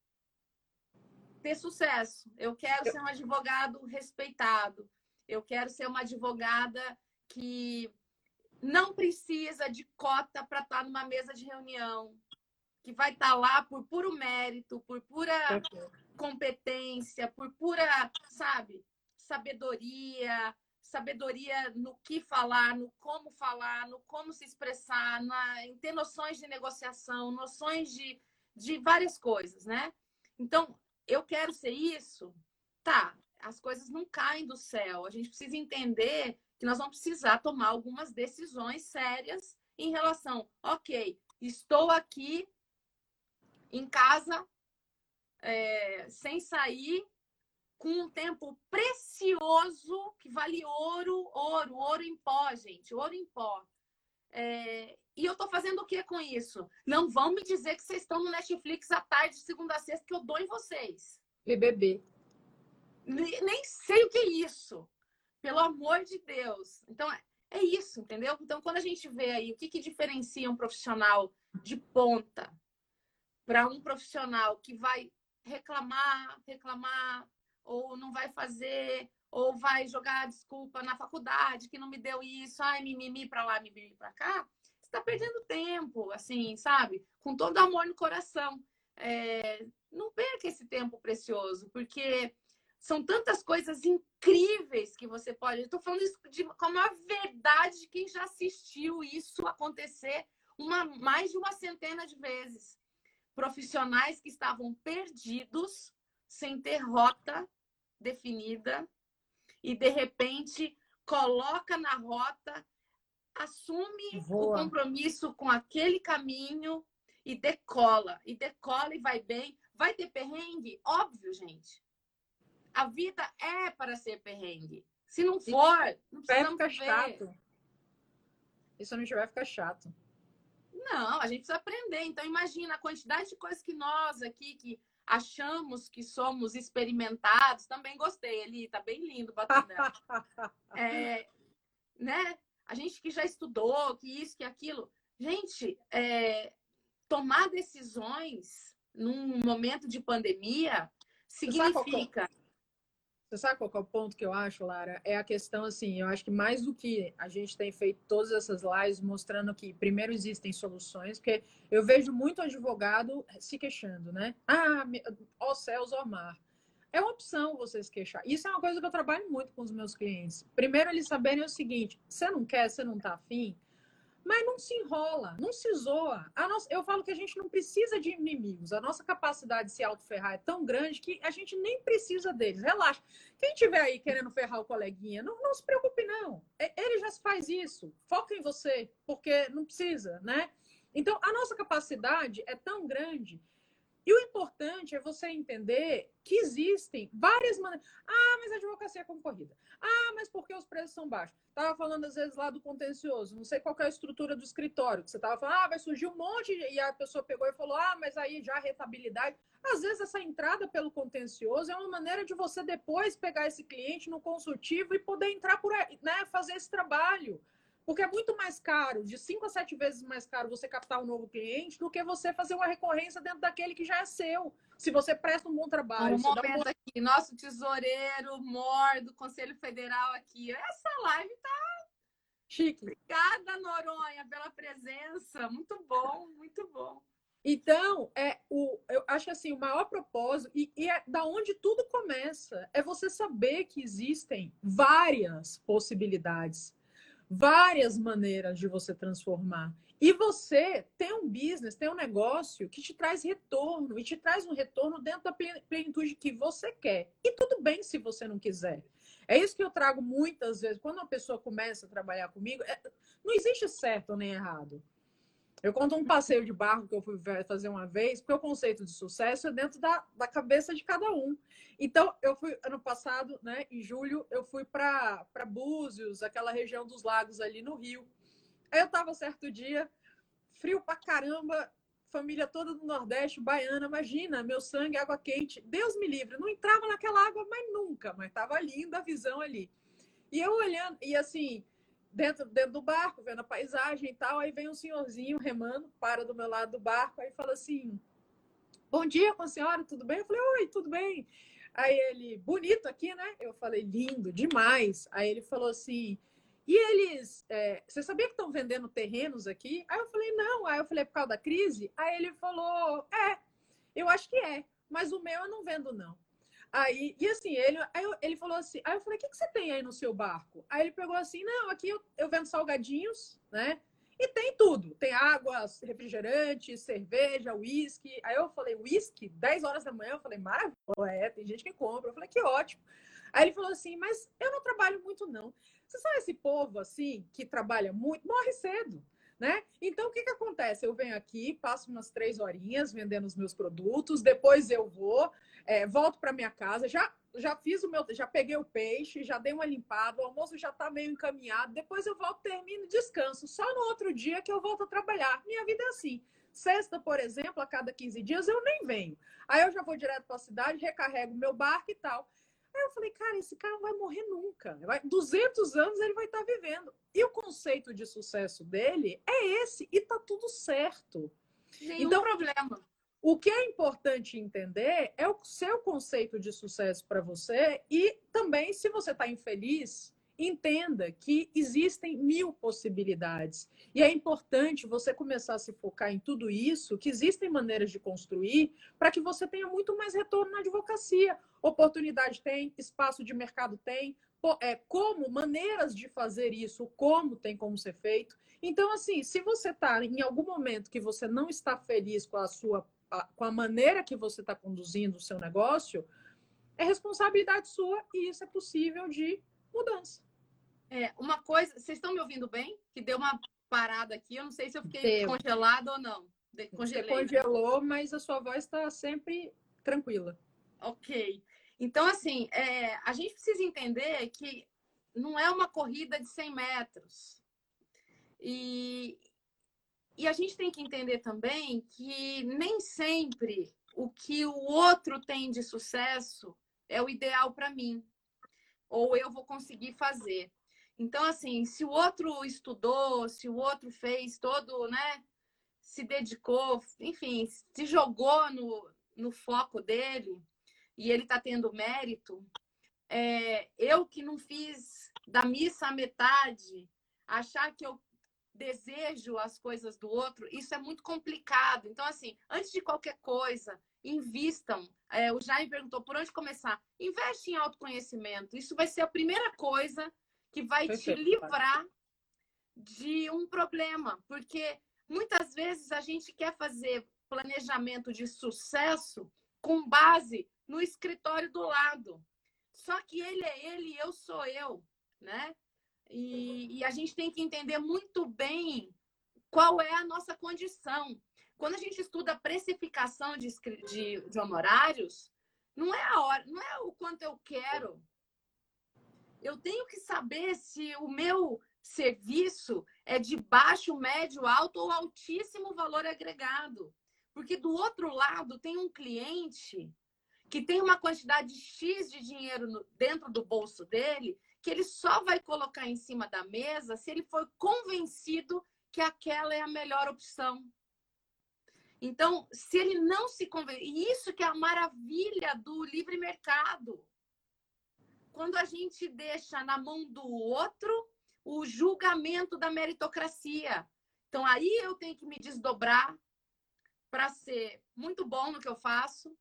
ter sucesso, eu quero ser um advogado respeitado, eu quero ser uma advogada que não precisa de cota para estar tá numa mesa de reunião, que vai estar tá lá por puro mérito, por pura competência, por pura, sabe, sabedoria, sabedoria no que falar, no como falar, no como se expressar, na, em ter noções de negociação, noções de, de várias coisas, né? Então, eu quero ser isso, tá? As coisas não caem do céu. A gente precisa entender que nós vamos precisar tomar algumas decisões sérias em relação, ok, estou aqui em casa, é, sem sair, com um tempo precioso que vale ouro, ouro, ouro em pó, gente, ouro em pó. É, e eu tô fazendo o que com isso? Não vão me dizer que vocês estão no Netflix à tarde, segunda a sexta, que eu dou em vocês. BBB. Nem sei o que é isso. Pelo amor de Deus. Então, é isso, entendeu? Então, quando a gente vê aí o que, que diferencia um profissional de ponta para um profissional que vai reclamar, reclamar, ou não vai fazer, ou vai jogar desculpa na faculdade que não me deu isso, ai, mimimi para lá, mimimi para cá, você está perdendo tempo, assim, sabe? Com todo amor no coração. É, não perca esse tempo precioso, porque são tantas coisas incríveis que você pode. Estou falando isso de, como a verdade de quem já assistiu isso acontecer uma, mais de uma centena de vezes. Profissionais que estavam perdidos, sem ter rota, definida e de repente coloca na rota, assume Voa. o compromisso com aquele caminho e decola, e decola e vai bem. Vai ter perrengue? Óbvio, gente. A vida é para ser perrengue. Se não for, não precisamos vai ficar ver. chato. Isso não vai ficar chato. Não, a gente precisa aprender. Então, imagina a quantidade de coisas que nós aqui, que achamos que somos experimentados. Também gostei ali, tá bem lindo o <laughs> é, né? A gente que já estudou, que isso, que aquilo. Gente, é, tomar decisões num momento de pandemia significa você sabe qual é o ponto que eu acho, Lara? É a questão assim, eu acho que mais do que a gente tem feito todas essas lives mostrando que primeiro existem soluções, porque eu vejo muito advogado se queixando, né? Ah, ó céus, ó mar. É uma opção vocês queixar. Isso é uma coisa que eu trabalho muito com os meus clientes. Primeiro, eles saberem o seguinte: você não quer, você não tá afim, Mas não se enrola, não se zoa. Nossa, eu falo que a gente não precisa de inimigos. A nossa capacidade de se autoferrar é tão grande que a gente nem precisa deles. Relaxa. Quem tiver aí querendo ferrar o coleguinha, não, não se preocupe, não. Ele já faz isso. Foca em você, porque não precisa, né? Então, a nossa capacidade é tão grande e o importante é você entender que existem várias maneiras. Ah, mas a advocacia é concorrida. Ah, mas por que os preços são baixos? Estava falando, às vezes, lá do contencioso. Não sei qual é a estrutura do escritório. Que você estava falando, ah, vai surgir um monte. E a pessoa pegou e falou, ah, mas aí já a retabilidade. Às vezes, essa entrada pelo contencioso é uma maneira de você depois pegar esse cliente no consultivo e poder entrar por aí, né, fazer esse trabalho. Porque é muito mais caro, de 5 a 7 vezes mais caro você captar um novo cliente do que você fazer uma recorrência dentro daquele que já é seu. Se você presta um bom trabalho. Um momento um... aqui, nosso tesoureiro, Mor, do Conselho Federal aqui. Essa live tá chique. Obrigada, Noronha, pela presença. Muito bom, muito bom. Então, é o, eu acho assim, o maior propósito, e, e é da onde tudo começa, é você saber que existem várias possibilidades várias maneiras de você transformar. E você tem um business, tem um negócio que te traz retorno e te traz um retorno dentro da plenitude que você quer. E tudo bem se você não quiser. É isso que eu trago muitas vezes. Quando uma pessoa começa a trabalhar comigo, é... não existe certo nem errado. Eu conto um passeio de barco que eu fui fazer uma vez, porque o conceito de sucesso é dentro da, da cabeça de cada um. Então, eu fui ano passado, né, em julho, eu fui para Búzios, aquela região dos lagos ali no Rio. Aí eu tava certo dia, frio pra caramba, família toda do Nordeste, baiana, imagina, meu sangue, água quente. Deus me livre, não entrava naquela água mais nunca, mas tava linda a visão ali. E eu olhando, e assim, dentro, dentro do barco, vendo a paisagem e tal. Aí vem um senhorzinho remando, para do meu lado do barco, aí fala assim: Bom dia com a senhora, tudo bem? Eu falei: Oi, tudo bem. Aí ele, bonito aqui, né? Eu falei: Lindo, demais. Aí ele falou assim: E eles, é, você sabia que estão vendendo terrenos aqui? Aí eu falei: Não. Aí eu falei: Por causa da crise? Aí ele falou: É, eu acho que é, mas o meu eu não vendo, não. Aí, e assim, ele, eu, ele falou assim, aí eu falei, o que, que você tem aí no seu barco? Aí ele pegou assim, não, aqui eu, eu vendo salgadinhos, né? E tem tudo. Tem água, refrigerante, cerveja, uísque. Aí eu falei, uísque? 10 horas da manhã. Eu falei, maravilha, é, tem gente que compra. Eu falei, que ótimo. Aí ele falou assim, mas eu não trabalho muito, não. Você sabe esse povo, assim, que trabalha muito, morre cedo né? Então, o que, que acontece? Eu venho aqui, passo umas três horinhas vendendo os meus produtos, depois eu vou, é, volto para minha casa, já já fiz o meu, já peguei o peixe, já dei uma limpada, o almoço já está meio encaminhado, depois eu volto, termino e descanso. Só no outro dia que eu volto a trabalhar. Minha vida é assim. Sexta, por exemplo, a cada 15 dias eu nem venho. Aí eu já vou direto para a cidade, recarrego meu barco e tal. Aí eu falei, cara, esse cara não vai morrer nunca. Vai, 200 anos ele vai estar tá vivendo. E o conceito de sucesso dele é esse, e tá tudo certo. Nenhum então, problema. O que é importante entender é o seu conceito de sucesso para você e também, se você está infeliz, entenda que existem mil possibilidades. E é importante você começar a se focar em tudo isso, que existem maneiras de construir para que você tenha muito mais retorno na advocacia. Oportunidade tem, espaço de mercado tem, é, como, maneiras de fazer isso, como tem como ser feito. Então, assim, se você está em algum momento que você não está feliz com a sua com a maneira que você está conduzindo o seu negócio, é responsabilidade sua e isso é possível de mudança. É, uma coisa, vocês estão me ouvindo bem? Que deu uma parada aqui, eu não sei se eu fiquei deu. congelada ou não. Congelei. Você congelou, mas a sua voz está sempre tranquila. Ok. Então, assim, é, a gente precisa entender que não é uma corrida de 100 metros. E, e a gente tem que entender também que nem sempre o que o outro tem de sucesso é o ideal para mim, ou eu vou conseguir fazer. Então, assim, se o outro estudou, se o outro fez todo, né, se dedicou, enfim, se jogou no, no foco dele e ele está tendo mérito, é, eu que não fiz da missa a metade, achar que eu desejo as coisas do outro, isso é muito complicado. Então, assim, antes de qualquer coisa, invistam. É, o Jaime perguntou por onde começar. Investe em autoconhecimento. Isso vai ser a primeira coisa que vai te livrar de um problema, porque muitas vezes a gente quer fazer planejamento de sucesso com base no escritório do lado. Só que ele é ele e eu sou eu, né? E, e, a gente tem que entender muito bem qual é a nossa condição. Quando a gente estuda precificação de, de, de honorários, não é a hora, não é o quanto eu quero. Eu tenho que saber se o meu serviço é de baixo, médio, alto ou altíssimo valor agregado. Porque do outro lado tem um cliente que tem uma quantidade X de dinheiro no, dentro do bolso dele, que ele só vai colocar em cima da mesa se ele for convencido que aquela é a melhor opção. Então, se ele não se convence, e isso que é a maravilha do livre mercado. Quando a gente deixa na mão do outro o julgamento da meritocracia. Então, aí eu tenho que me desdobrar para ser muito bom no que eu faço,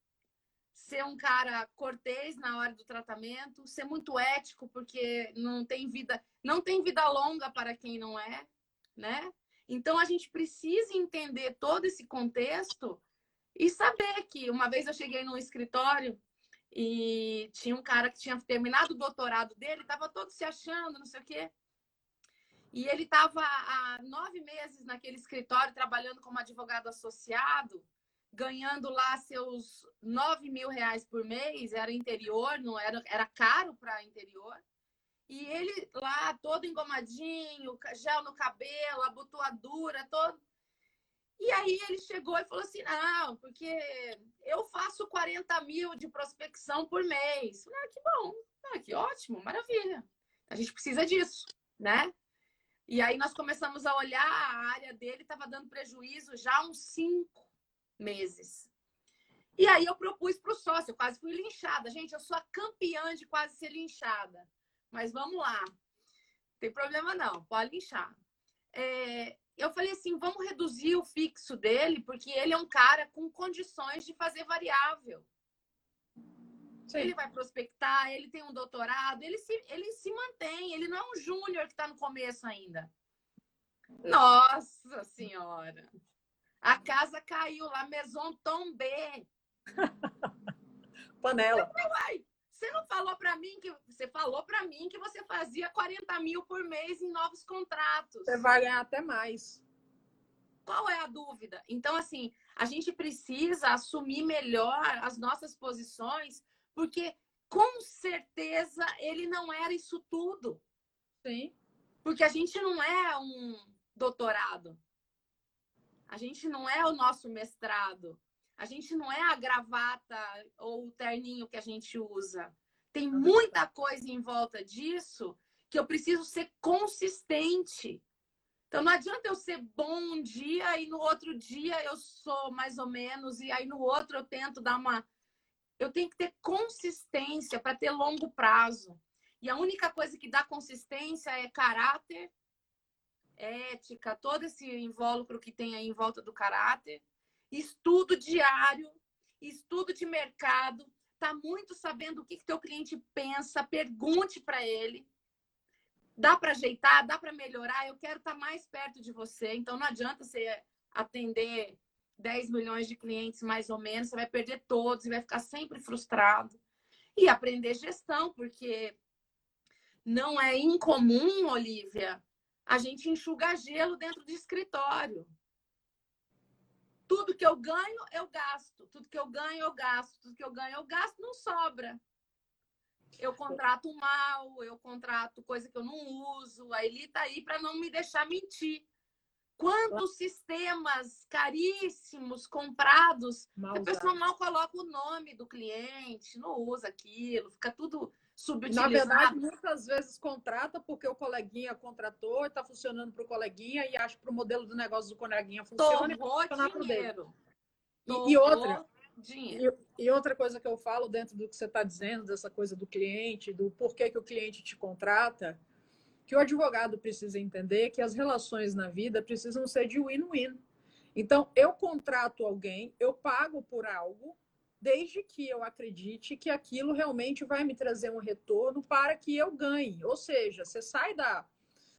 ser um cara cortês na hora do tratamento, ser muito ético, porque não tem vida, não tem vida longa para quem não é, né? Então a gente precisa entender todo esse contexto e saber que uma vez eu cheguei num escritório e tinha um cara que tinha terminado o doutorado dele, estava todo se achando, não sei o quê. E ele estava há nove meses naquele escritório trabalhando como advogado associado ganhando lá seus 9 mil reais por mês, era interior, não era, era caro para interior. E ele lá, todo engomadinho, gel no cabelo, abotoadura, todo. E aí ele chegou e falou assim: não, porque eu faço 40 mil de prospecção por mês. Ah, que bom, ah, que ótimo, maravilha. A gente precisa disso, né? E aí nós começamos a olhar, a área dele estava dando prejuízo já uns cinco meses. E aí eu propus para o sócio, eu quase fui linchada. Gente, eu sou a campeã de quase ser linchada. Mas vamos lá. Não tem problema não, pode linchar. É, eu falei assim, vamos reduzir o fixo dele, porque ele é um cara com condições de fazer variável. Sim. Ele vai prospectar, ele tem um doutorado, ele se, ele se mantém, ele não é um júnior que está no começo ainda. Nossa Senhora! A casa caiu lá, Maison tombé. <laughs> Panela. Uai, você não falou para mim que você falou para mim que você fazia 40 mil por mês em novos contratos. Você vai ganhar até mais. Qual é a dúvida? Então, assim, a gente precisa assumir melhor as nossas posições, porque com certeza ele não era isso tudo. Sim. Porque a gente não é um doutorado. A gente não é o nosso mestrado. A gente não é a gravata ou o terninho que a gente usa. Tem muita coisa em volta disso que eu preciso ser consistente. Então não adianta eu ser bom um dia e no outro dia eu sou mais ou menos e aí no outro eu tento dar uma eu tenho que ter consistência para ter longo prazo. E a única coisa que dá consistência é caráter ética, todo esse invólucro que tem aí em volta do caráter, estudo diário, estudo de mercado, tá muito sabendo o que, que teu cliente pensa, pergunte para ele. Dá para ajeitar, dá para melhorar, eu quero estar tá mais perto de você. Então não adianta você atender 10 milhões de clientes mais ou menos, você vai perder todos e vai ficar sempre frustrado. E aprender gestão, porque não é incomum, Olivia, a gente enxuga gelo dentro do escritório. Tudo que eu ganho, eu gasto. Tudo que eu ganho, eu gasto. Tudo que eu ganho, eu gasto, não sobra. Eu contrato mal, eu contrato coisa que eu não uso. A Eli tá aí para não me deixar mentir. Quantos sistemas caríssimos comprados, mal a pessoa mal coloca o nome do cliente, não usa aquilo, fica tudo subutilizado. Na verdade, muitas vezes contrata porque o coleguinha contratou, está funcionando para o coleguinha e acha que para o modelo do negócio do coleguinha funciona. Tomou e dinheiro. E, e, outra, e, e, outra coisa que eu falo dentro do que você está dizendo, dessa coisa do cliente, do porquê que o cliente te contrata, que o advogado precisa entender que as relações na vida precisam ser de win-win. Então, eu contrato alguém, eu pago por algo, desde que eu acredite que aquilo realmente vai me trazer um retorno para que eu ganhe. Ou seja, você sai da,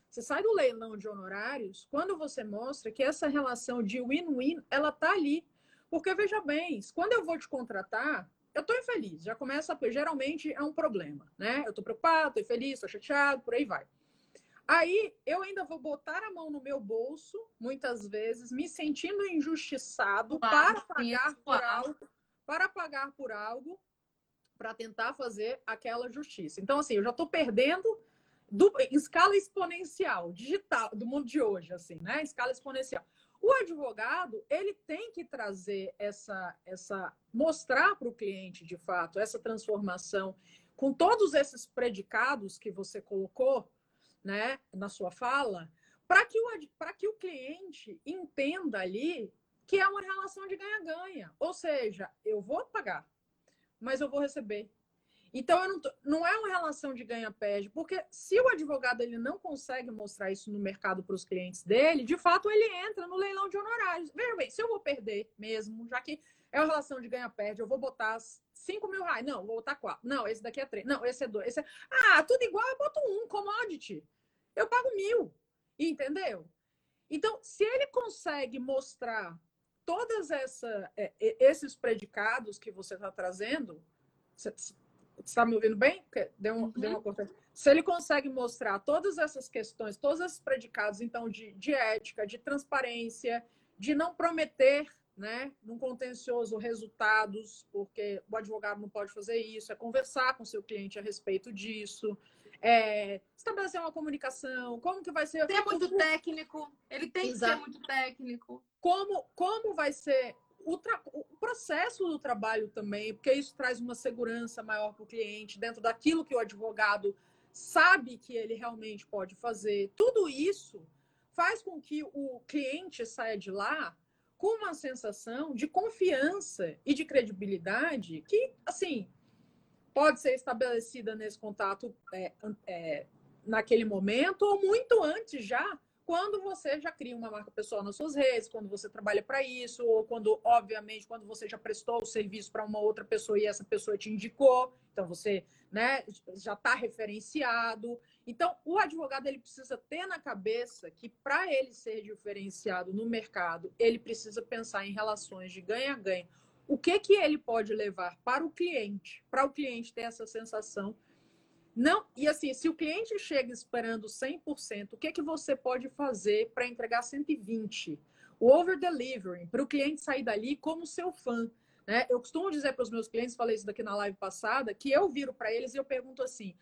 Você sai do leilão de honorários quando você mostra que essa relação de win-win, ela tá ali. Porque, veja bem, quando eu vou te contratar, eu tô infeliz, já começa, geralmente é um problema, né? Eu tô preocupado, tô infeliz, tô chateado, por aí vai. Aí eu ainda vou botar a mão no meu bolso, muitas vezes, me sentindo injustiçado para pagar por algo, para pagar por algo, para tentar fazer aquela justiça. Então, assim, eu já estou perdendo do, em escala exponencial, digital, do mundo de hoje, assim, né? Escala exponencial. O advogado, ele tem que trazer essa, essa mostrar para o cliente, de fato, essa transformação com todos esses predicados que você colocou, né, na sua fala, para que, o, que o cliente entenda ali que é uma relação de ganha-ganha. Ou seja, eu vou pagar, mas eu vou receber. Então, não, tô, não, é uma relação de ganha-perde, porque se o advogado ele não consegue mostrar isso no mercado para os clientes dele, de fato ele entra no leilão de honorários. Veja bem, se eu vou perder mesmo, já que é uma relação de ganha-perde, eu vou botar 5 mil reais. Não, vou botar 4. Não, esse daqui é 3. Não, esse é 2. Esse é... Ah, tudo igual, eu boto um commodity. Eu pago mil. Entendeu? Então, se ele consegue mostrar todos essa, é, esses predicados que você está trazendo, você está me ouvindo bem? Deu, um, uhum. deu uma cortada. Se ele consegue mostrar todas essas questões, todos esses predicados, então, de, de ética, de transparência, de não prometer, né, num contencioso resultados, porque o advogado não pode fazer isso, é conversar com seu cliente a respeito disso, é, estabelecer uma comunicação, como que vai ser... Ser muito técnico, ele tem Exato. que ser muito técnico. Como, como vai ser o, o, processo do trabalho também, porque isso traz uma segurança maior para o cliente, dentro daquilo que o advogado sabe que ele realmente pode fazer. Tudo isso faz com que o cliente saia de lá com uma sensação de confiança e de credibilidade que, assim, pode ser estabelecida nesse contato é, é, naquele momento ou muito antes já quando você já cria uma marca pessoal nas suas redes, quando você trabalha para isso, ou quando, obviamente, quando você já prestou o serviço para uma outra pessoa e essa pessoa te indicou, então você né, já está referenciado. Então, o advogado ele precisa ter na cabeça que para ele ser diferenciado no mercado, ele precisa pensar em relações de ganha-ganha. O que que ele pode levar para o cliente, para o cliente ter essa sensação não, e assim, se o cliente chega esperando 100%, o que, que você pode fazer para entregar 120%? O over-delivering, para o cliente sair dali como seu fã. Né? Eu costumo dizer para os meus clientes, falei isso daqui na live passada, que eu viro para eles e eu pergunto assim: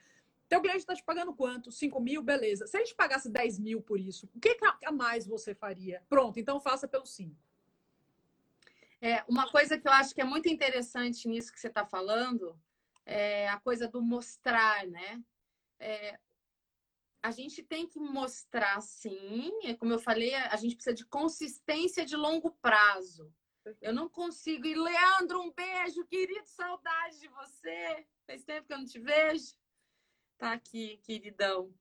teu cliente está te pagando quanto? 5 mil? Beleza. Se ele te pagasse 10 mil por isso, o que, que a mais você faria? Pronto, então faça pelo 5. É, uma coisa que eu acho que é muito interessante nisso que você está falando é, a coisa do mostrar, né? É, a gente tem que mostrar, sim, é como eu falei, a gente precisa de consistência de longo prazo. Eu não consigo. E Leandro, um beijo, querido, saudade de você. Faz tempo que eu não te vejo. Tá aqui, queridão.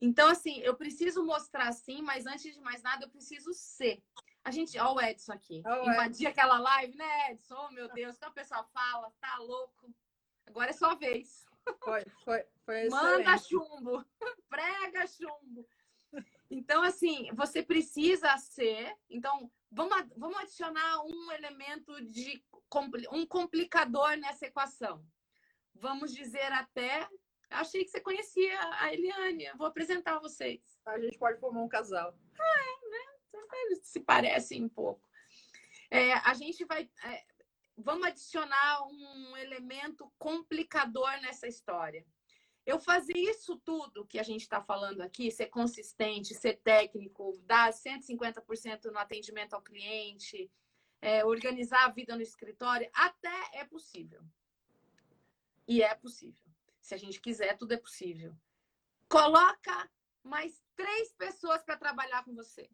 Então, assim, eu preciso mostrar sim, mas antes de mais nada, eu preciso ser. A gente, ó, o Edson aqui. Oh, Invadir aquela live, né, Edson? Oh, meu Deus, que a pessoa fala, tá louco. Agora é sua vez. Foi, foi, foi Manda chumbo, <laughs> prega chumbo. Então, assim, você precisa ser. Então, vamos, vamos adicionar um elemento de um complicador nessa equação. Vamos dizer até. Achei que você conhecia a Eliane. Vou apresentar vocês. A gente pode formar um casal. Ah, é, né? Se parecem um pouco. É, a gente vai. É, vamos adicionar um elemento complicador nessa história. Eu fazer isso tudo que a gente está falando aqui, ser consistente, ser técnico, dar 150% no atendimento ao cliente, é, organizar a vida no escritório, até é possível. E é possível. Se a gente quiser, tudo é possível. Coloca mais três pessoas para trabalhar com você.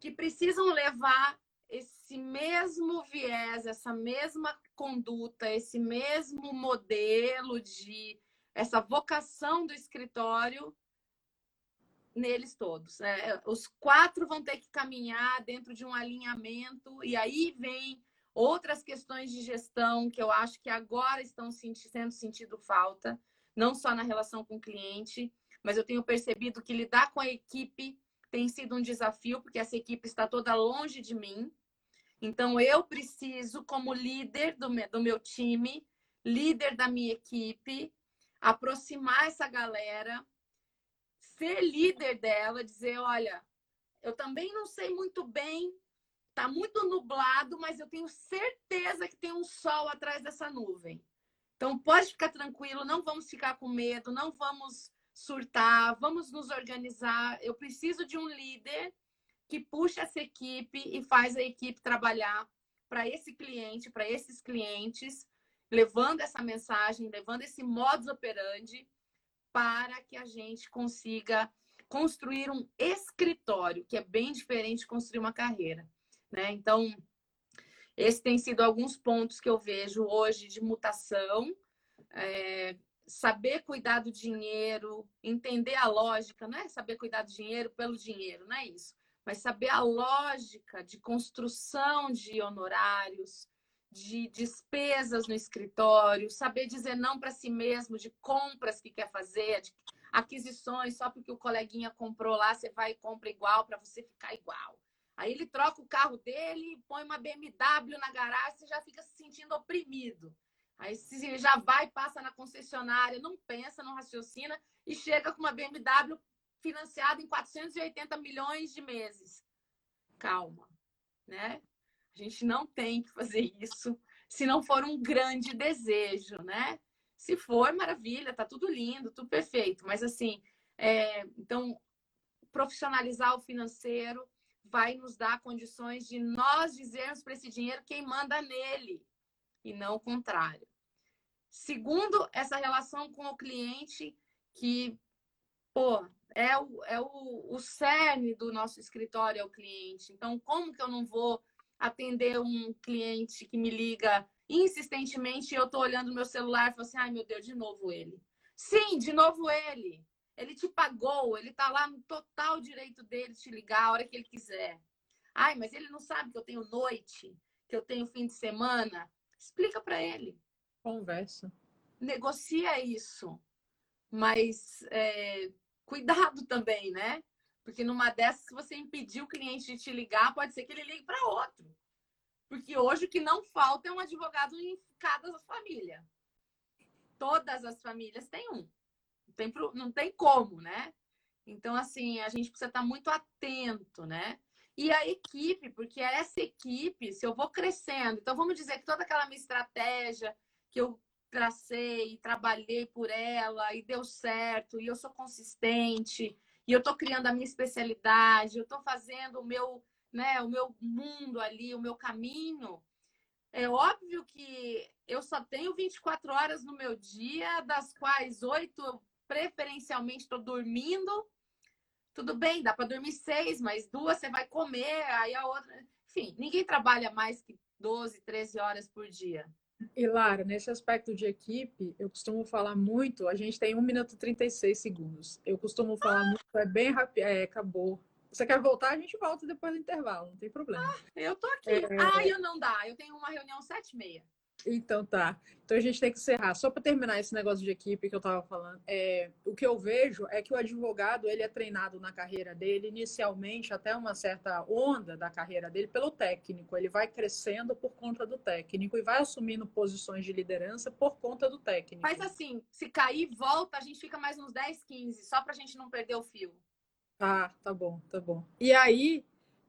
Que precisam levar esse mesmo viés, essa mesma conduta, esse mesmo modelo de essa vocação do escritório neles todos. É, os quatro vão ter que caminhar dentro de um alinhamento, e aí vem outras questões de gestão que eu acho que agora estão sendo sentido falta, não só na relação com o cliente, mas eu tenho percebido que lidar com a equipe tem sido um desafio, porque essa equipe está toda longe de mim. Então, eu preciso, como líder do meu, do meu time, líder da minha equipe, aproximar essa galera, ser líder dela, dizer: olha, eu também não sei muito bem, tá muito nublado, mas eu tenho certeza que tem um sol atrás dessa nuvem. Então, pode ficar tranquilo, não vamos ficar com medo, não vamos surtar, vamos nos organizar. Eu preciso de um líder que puxa essa equipe e faz a equipe trabalhar para esse cliente, para esses clientes, levando essa mensagem, levando esse modus operandi para que a gente consiga construir um escritório, que é bem diferente de construir uma carreira, né? Então, esse tem sido alguns pontos que eu vejo hoje de mutação, é, saber cuidar do dinheiro, entender a lógica, não é saber cuidar do dinheiro pelo dinheiro, não é isso mas saber a lógica de construção de honorários, de despesas no escritório, saber dizer não para si mesmo, de compras que quer fazer, de aquisições, só porque o coleguinha comprou lá, você vai e compra igual para você ficar igual. Aí ele troca o carro dele, põe uma BMW na garagem, você já fica se sentindo oprimido. Aí já vai, passa na concessionária, não pensa, não raciocina e chega com uma BMW financiado em 480 milhões de meses. Calma, né? A gente não tem que fazer isso se não for um grande desejo, né? Se for, maravilha, tá tudo lindo, tudo perfeito. Mas assim, é, então, profissionalizar o financeiro vai nos dar condições de nós dizermos para esse dinheiro quem manda nele e não o contrário. Segundo, essa relação com o cliente que, pô, é o, é o, o cerne do nosso escritório, é o cliente. Então, como que eu não vou atender um cliente que me liga insistentemente e eu estou olhando meu celular e falo assim, ai meu Deus, de novo ele. Sim, de novo ele. Ele te pagou, ele está lá no total direito dele de te ligar a hora que ele quiser. Ai, mas ele não sabe que eu tenho noite, que eu tenho fim de semana. Explica para ele. Conversa. Negocia isso. Mas é, cuidado <laughs> também, né? Porque numa dessas, se você impedir o cliente de te ligar, pode ser que ele ligue para outro. Porque hoje o que não falta é um advogado em cada família. Todas as famílias têm um. Não tem, não tem como, né? Então, assim, a gente precisa estar muito atento, né? E a equipe, porque essa equipe, se eu vou crescendo, então vamos dizer que toda aquela minha estratégia que eu tracei, trabalhei por ela e deu certo, e eu sou consistente, e eu estou criando a minha especialidade, eu estou fazendo o meu, né, o meu mundo ali, o meu caminho. É óbvio que eu só tenho 24 horas no meu dia, das quais oito preferencialmente estou dormindo. Tudo bem, dá para dormir seis, mas duas você vai comer, aí a outra. Enfim, ninguém trabalha mais que 12, 13 horas por dia. E Lara, nesse aspecto de equipe, eu costumo falar muito, a gente tem 1 minuto e 36 segundos. Eu costumo falar muito, é bem rápido, é, acabou. Você quer voltar? A gente volta depois do intervalo, não tem problema. Ah, eu tô aqui. É... Ah, eu não dá, eu tenho uma reunião sete e meia. Então tá. Então a gente tem que encerrar. Só para terminar esse negócio de equipe que eu estava falando, é, o que eu vejo é que o advogado ele é treinado na carreira dele inicialmente até uma certa onda da carreira dele pelo técnico. Ele vai crescendo por conta do técnico e vai assumindo posições de liderança por conta do técnico. Faz assim, se cair, volta, a gente fica mais uns 10, 15, só para a gente não perder o fio. Tá, tá bom, tá bom. E aí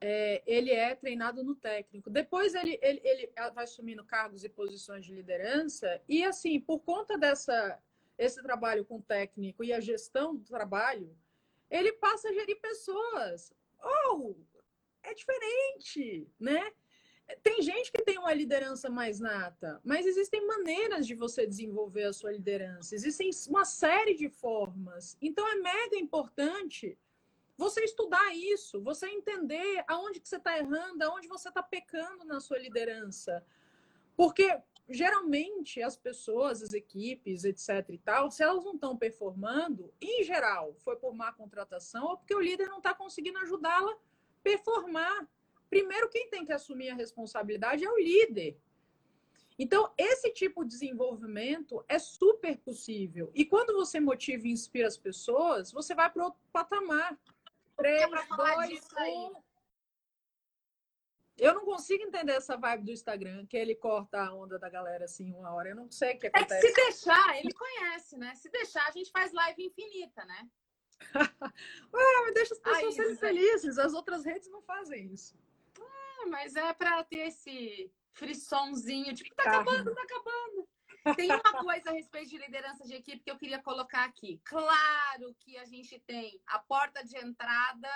é, ele é treinado no técnico. Depois ele, ele, ele vai assumindo cargos e posições de liderança, e assim, por conta dessa esse trabalho com o técnico e a gestão do trabalho, ele passa a gerir pessoas. Oh, é diferente, né? Tem gente que tem uma liderança mais nata, mas existem maneiras de você desenvolver a sua liderança. Existem uma série de formas. Então é mega importante você estudar isso, você entender aonde que você está errando, aonde você está pecando na sua liderança. Porque geralmente as pessoas, as equipes, etc e tal, se elas não estão performando, em geral, foi por má contratação ou porque o líder não está conseguindo ajudá-la a performar. Primeiro, quem tem que assumir a responsabilidade é o líder. Então, esse tipo de desenvolvimento é super possível. E quando você motiva e inspira as pessoas, você vai para outro patamar. Três, dois, um. Eu não consigo entender essa vibe do Instagram, que ele corta a onda da galera assim uma hora. Eu não sei o que acontece. É que se deixar, ele conhece, né? Se deixar, a gente faz live infinita, né? Ué, <laughs> mas deixa as pessoas Aí, serem felizes. As outras redes não fazem isso. É, mas é para ter esse frissonzinho, tipo, tá acabando, tá acabando. Tem uma coisa a respeito de liderança de equipe que eu queria colocar aqui. Claro que a gente tem a porta de entrada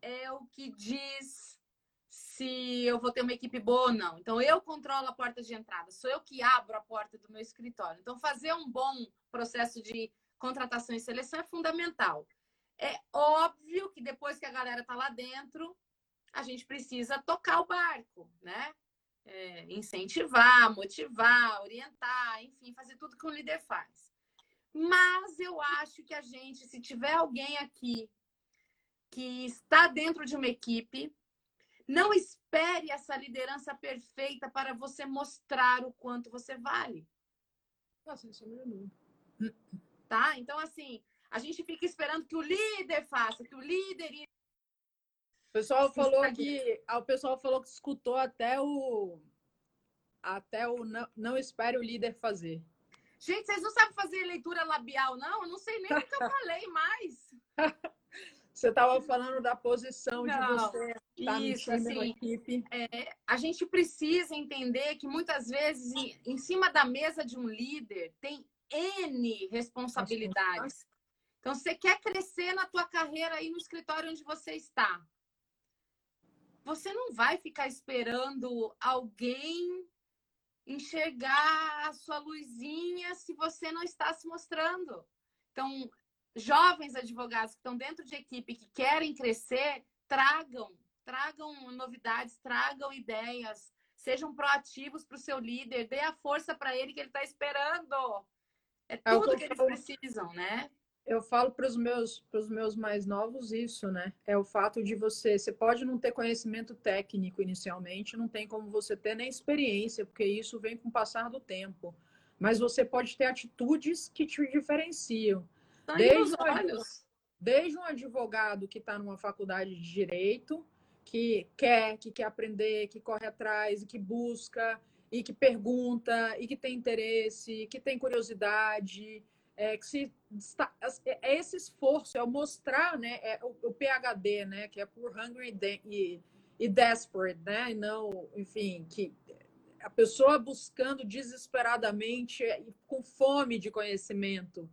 é o que diz se eu vou ter uma equipe boa ou não. Então, eu controlo a porta de entrada, sou eu que abro a porta do meu escritório. Então, fazer um bom processo de contratação e seleção é fundamental. É óbvio que depois que a galera está lá dentro, a gente precisa tocar o barco, né? É, incentivar, motivar, orientar, enfim, fazer tudo que o líder faz. Mas eu acho que a gente, se tiver alguém aqui que está dentro de uma equipe, não espere essa liderança perfeita para você mostrar o quanto você vale. Nossa, isso é Tá? Então, assim, a gente fica esperando que o líder faça, que o líder. O pessoal falou que. O pessoal falou que escutou até o. Até o não, não espere o líder fazer. Gente, vocês não sabem fazer leitura labial, não? Eu não sei nem o que eu falei mais. <laughs> Você estava falando da posição não, de você estar isso, assim, equipe. É, a gente precisa entender que muitas vezes em, em cima da mesa de um líder tem N responsabilidades. Então, você quer crescer na tua carreira aí no escritório onde você está. Você não vai ficar esperando alguém enxergar a sua luzinha se você não está se mostrando. Então, jovens advogados que estão dentro de equipe que querem crescer, tragam, tragam novidades, tragam ideias, sejam proativos para o seu líder, dê a força para ele que ele está esperando. É, é tudo que, eles precisam, né? Eu falo para os meus, meus mais novos isso, né? É o fato de você, você pode não ter conhecimento técnico inicialmente, não tem como você ter nem experiência, porque isso vem com o passar do tempo. Mas você pode ter atitudes que te diferenciam. Desde, olhos. desde um advogado que está numa faculdade de direito, que quer, que quer aprender, que corre atrás, que busca, e que pergunta, e que tem interesse, que tem curiosidade, é, que se é, é esse esforço, é o mostrar, né, é o, o PhD, né, que é por hungry e, e desperate, né, e não, enfim, que a pessoa buscando desesperadamente com fome de conhecimento,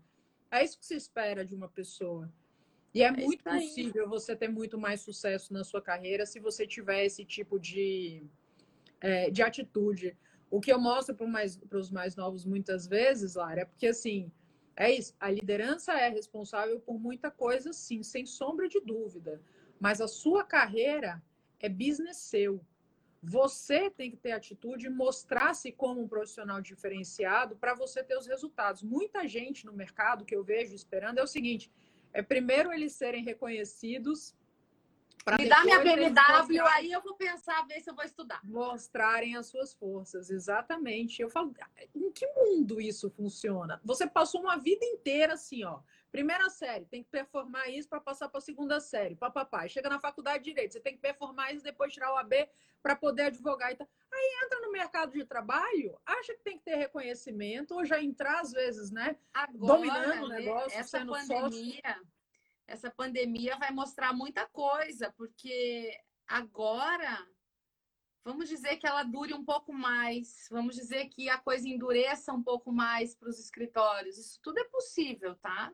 é isso que se espera de uma pessoa. E é, é muito possível você ter muito mais sucesso na sua carreira se você tiver esse tipo de, é, de atitude. O que eu mostro para mais, os mais novos muitas vezes, Lara, é porque assim, é isso. A liderança é responsável por muita coisa, sim, sem sombra de dúvida. Mas a sua carreira é business seu. Você tem que ter atitude e mostrar-se como um profissional diferenciado para você ter os resultados. Muita gente no mercado que eu vejo esperando é o seguinte: é primeiro eles serem reconhecidos. Me dá minha BMW, aí eu vou pensar, ver se eu vou estudar. Mostrarem as suas forças, exatamente. Eu falo, em que mundo isso funciona? Você passou uma vida inteira assim, ó. Primeira série, tem que performar isso para passar para a segunda série, papapá. Chega na faculdade de direito, você tem que performar isso depois tirar o AB para poder advogar. Então, aí entra no mercado de trabalho, acha que tem que ter reconhecimento ou já entrar às vezes, né? Agora, dominando o negócio, essa sendo pandemia, sócio. Essa pandemia vai mostrar muita coisa, porque agora vamos dizer que ela dure um pouco mais, vamos dizer que a coisa endureça um pouco mais para os escritórios. Isso tudo é possível, tá?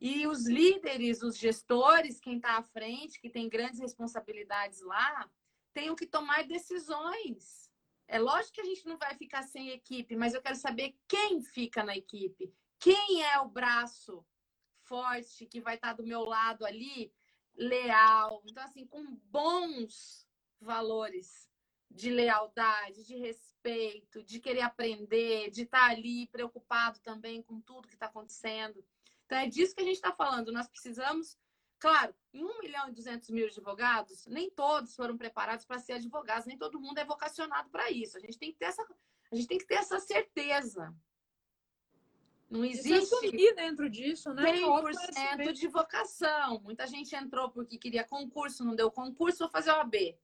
E os líderes, os gestores, quem está à frente, que tem grandes responsabilidades lá, tenham que tomar decisões. É lógico que a gente não vai ficar sem equipe, mas eu quero saber quem fica na equipe. Quem é o braço forte que vai estar tá do meu lado ali, leal. Então, assim, com bons valores de lealdade, de respeito, de querer aprender, de estar tá ali preocupado também com tudo que está acontecendo. Então, é disso que a gente está falando. Nós precisamos Claro, em 1 milhão e 200 mil advogados, nem todos foram preparados para ser advogados, nem todo mundo é vocacionado para isso. A gente tem que ter essa, a gente tem que ter essa certeza. Não existe dentro disso, né? 100% de vocação. Muita gente entrou porque queria concurso, não deu concurso, vou fazer OAB.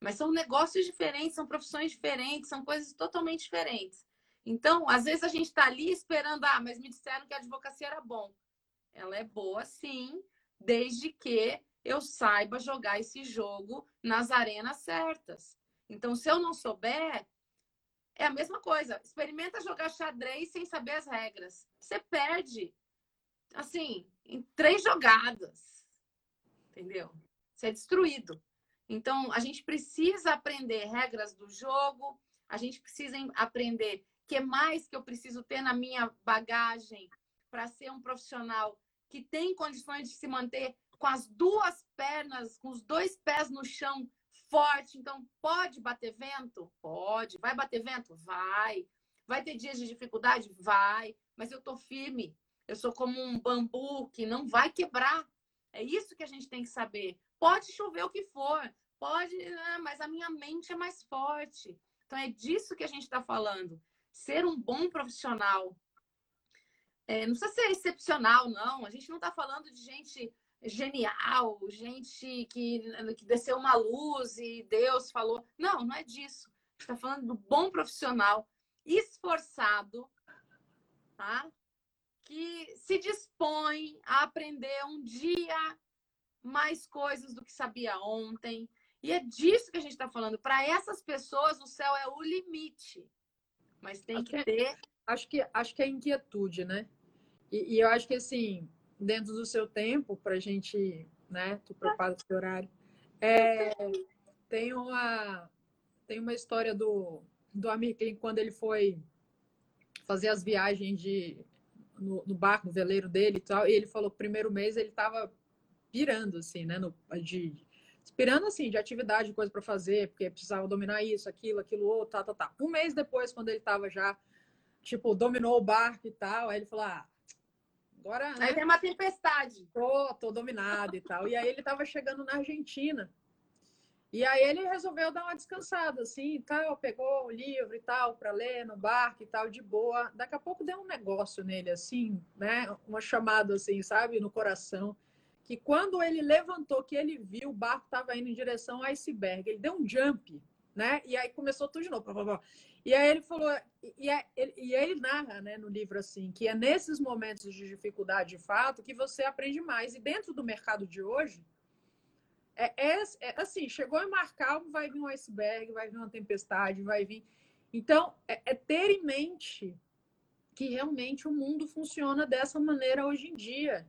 Mas são negócios diferentes, são profissões diferentes, são coisas totalmente diferentes. Então, às vezes a gente está ali esperando, ah, mas me disseram que a advocacia era bom. Ela é boa, sim, desde que eu saiba jogar esse jogo nas arenas certas. Então, se eu não souber, é a mesma coisa. Experimenta jogar xadrez sem saber as regras. Você perde, assim, em três jogadas. Entendeu? Você é destruído. Então, a gente precisa aprender regras do jogo, a gente precisa aprender o que mais que eu preciso ter na minha bagagem para ser um profissional que tem condições de se manter com as duas pernas, com os dois pés no chão, forte. Então, pode bater vento? Pode. Vai bater vento? Vai. Vai ter dias de dificuldade? Vai. Mas eu tô firme. Eu sou como um bambu que não vai quebrar. É isso que a gente tem que saber. Pode chover o que for, pode, né? mas a minha mente é mais forte. Então é disso que a gente está falando. Ser um bom profissional. É, não precisa ser excepcional, não. A gente não está falando de gente genial, gente que, que desceu uma luz e Deus falou. Não, não é disso. A gente está falando do bom profissional, esforçado, tá? que se dispõe a aprender um dia mais coisas do que sabia ontem. E é disso que a gente está falando. Para essas pessoas, o céu é o limite. Mas tem acho que ter. Acho que, acho que é inquietude, né? E, e eu acho que, assim, dentro do seu tempo, para a gente, né? Tu prepara o seu horário. É, tem, uma, tem uma história do, do Amir quando ele foi fazer as viagens de, no, no, barco, no veleiro dele e tal, e ele falou que o primeiro mês ele estava pirando, assim, né? No, de, pirando, assim, de atividade, de coisa para fazer, porque precisava dominar isso, aquilo, aquilo outro, tá, tá, tá. Um mês depois, quando ele estava já, tipo, dominou o barco e tal, aí ele falou, ah, agora. Né? Aí tem uma tempestade. Tô, tô dominado e tal. E aí ele estava chegando na Argentina. E aí ele resolveu dar uma descansada, assim, tal, pegou o livro e tal para ler no barco e tal, de boa. Daqui a pouco deu um negócio nele, assim, né? Uma chamada, assim, sabe, no coração. Que quando ele levantou, que ele viu, o barco estava indo em direção ao iceberg. Ele deu um jump, né? E aí começou tudo de novo. E aí ele falou, e, é, e ele narra, né, no livro assim, que é nesses momentos de dificuldade, de fato, que você aprende mais. E dentro do mercado de hoje, é, é, é, assim, chegou em mar calmo, vai vir um iceberg, vai vir uma tempestade, vai vir. Então, é, é, ter em mente que realmente o mundo funciona dessa maneira hoje em dia.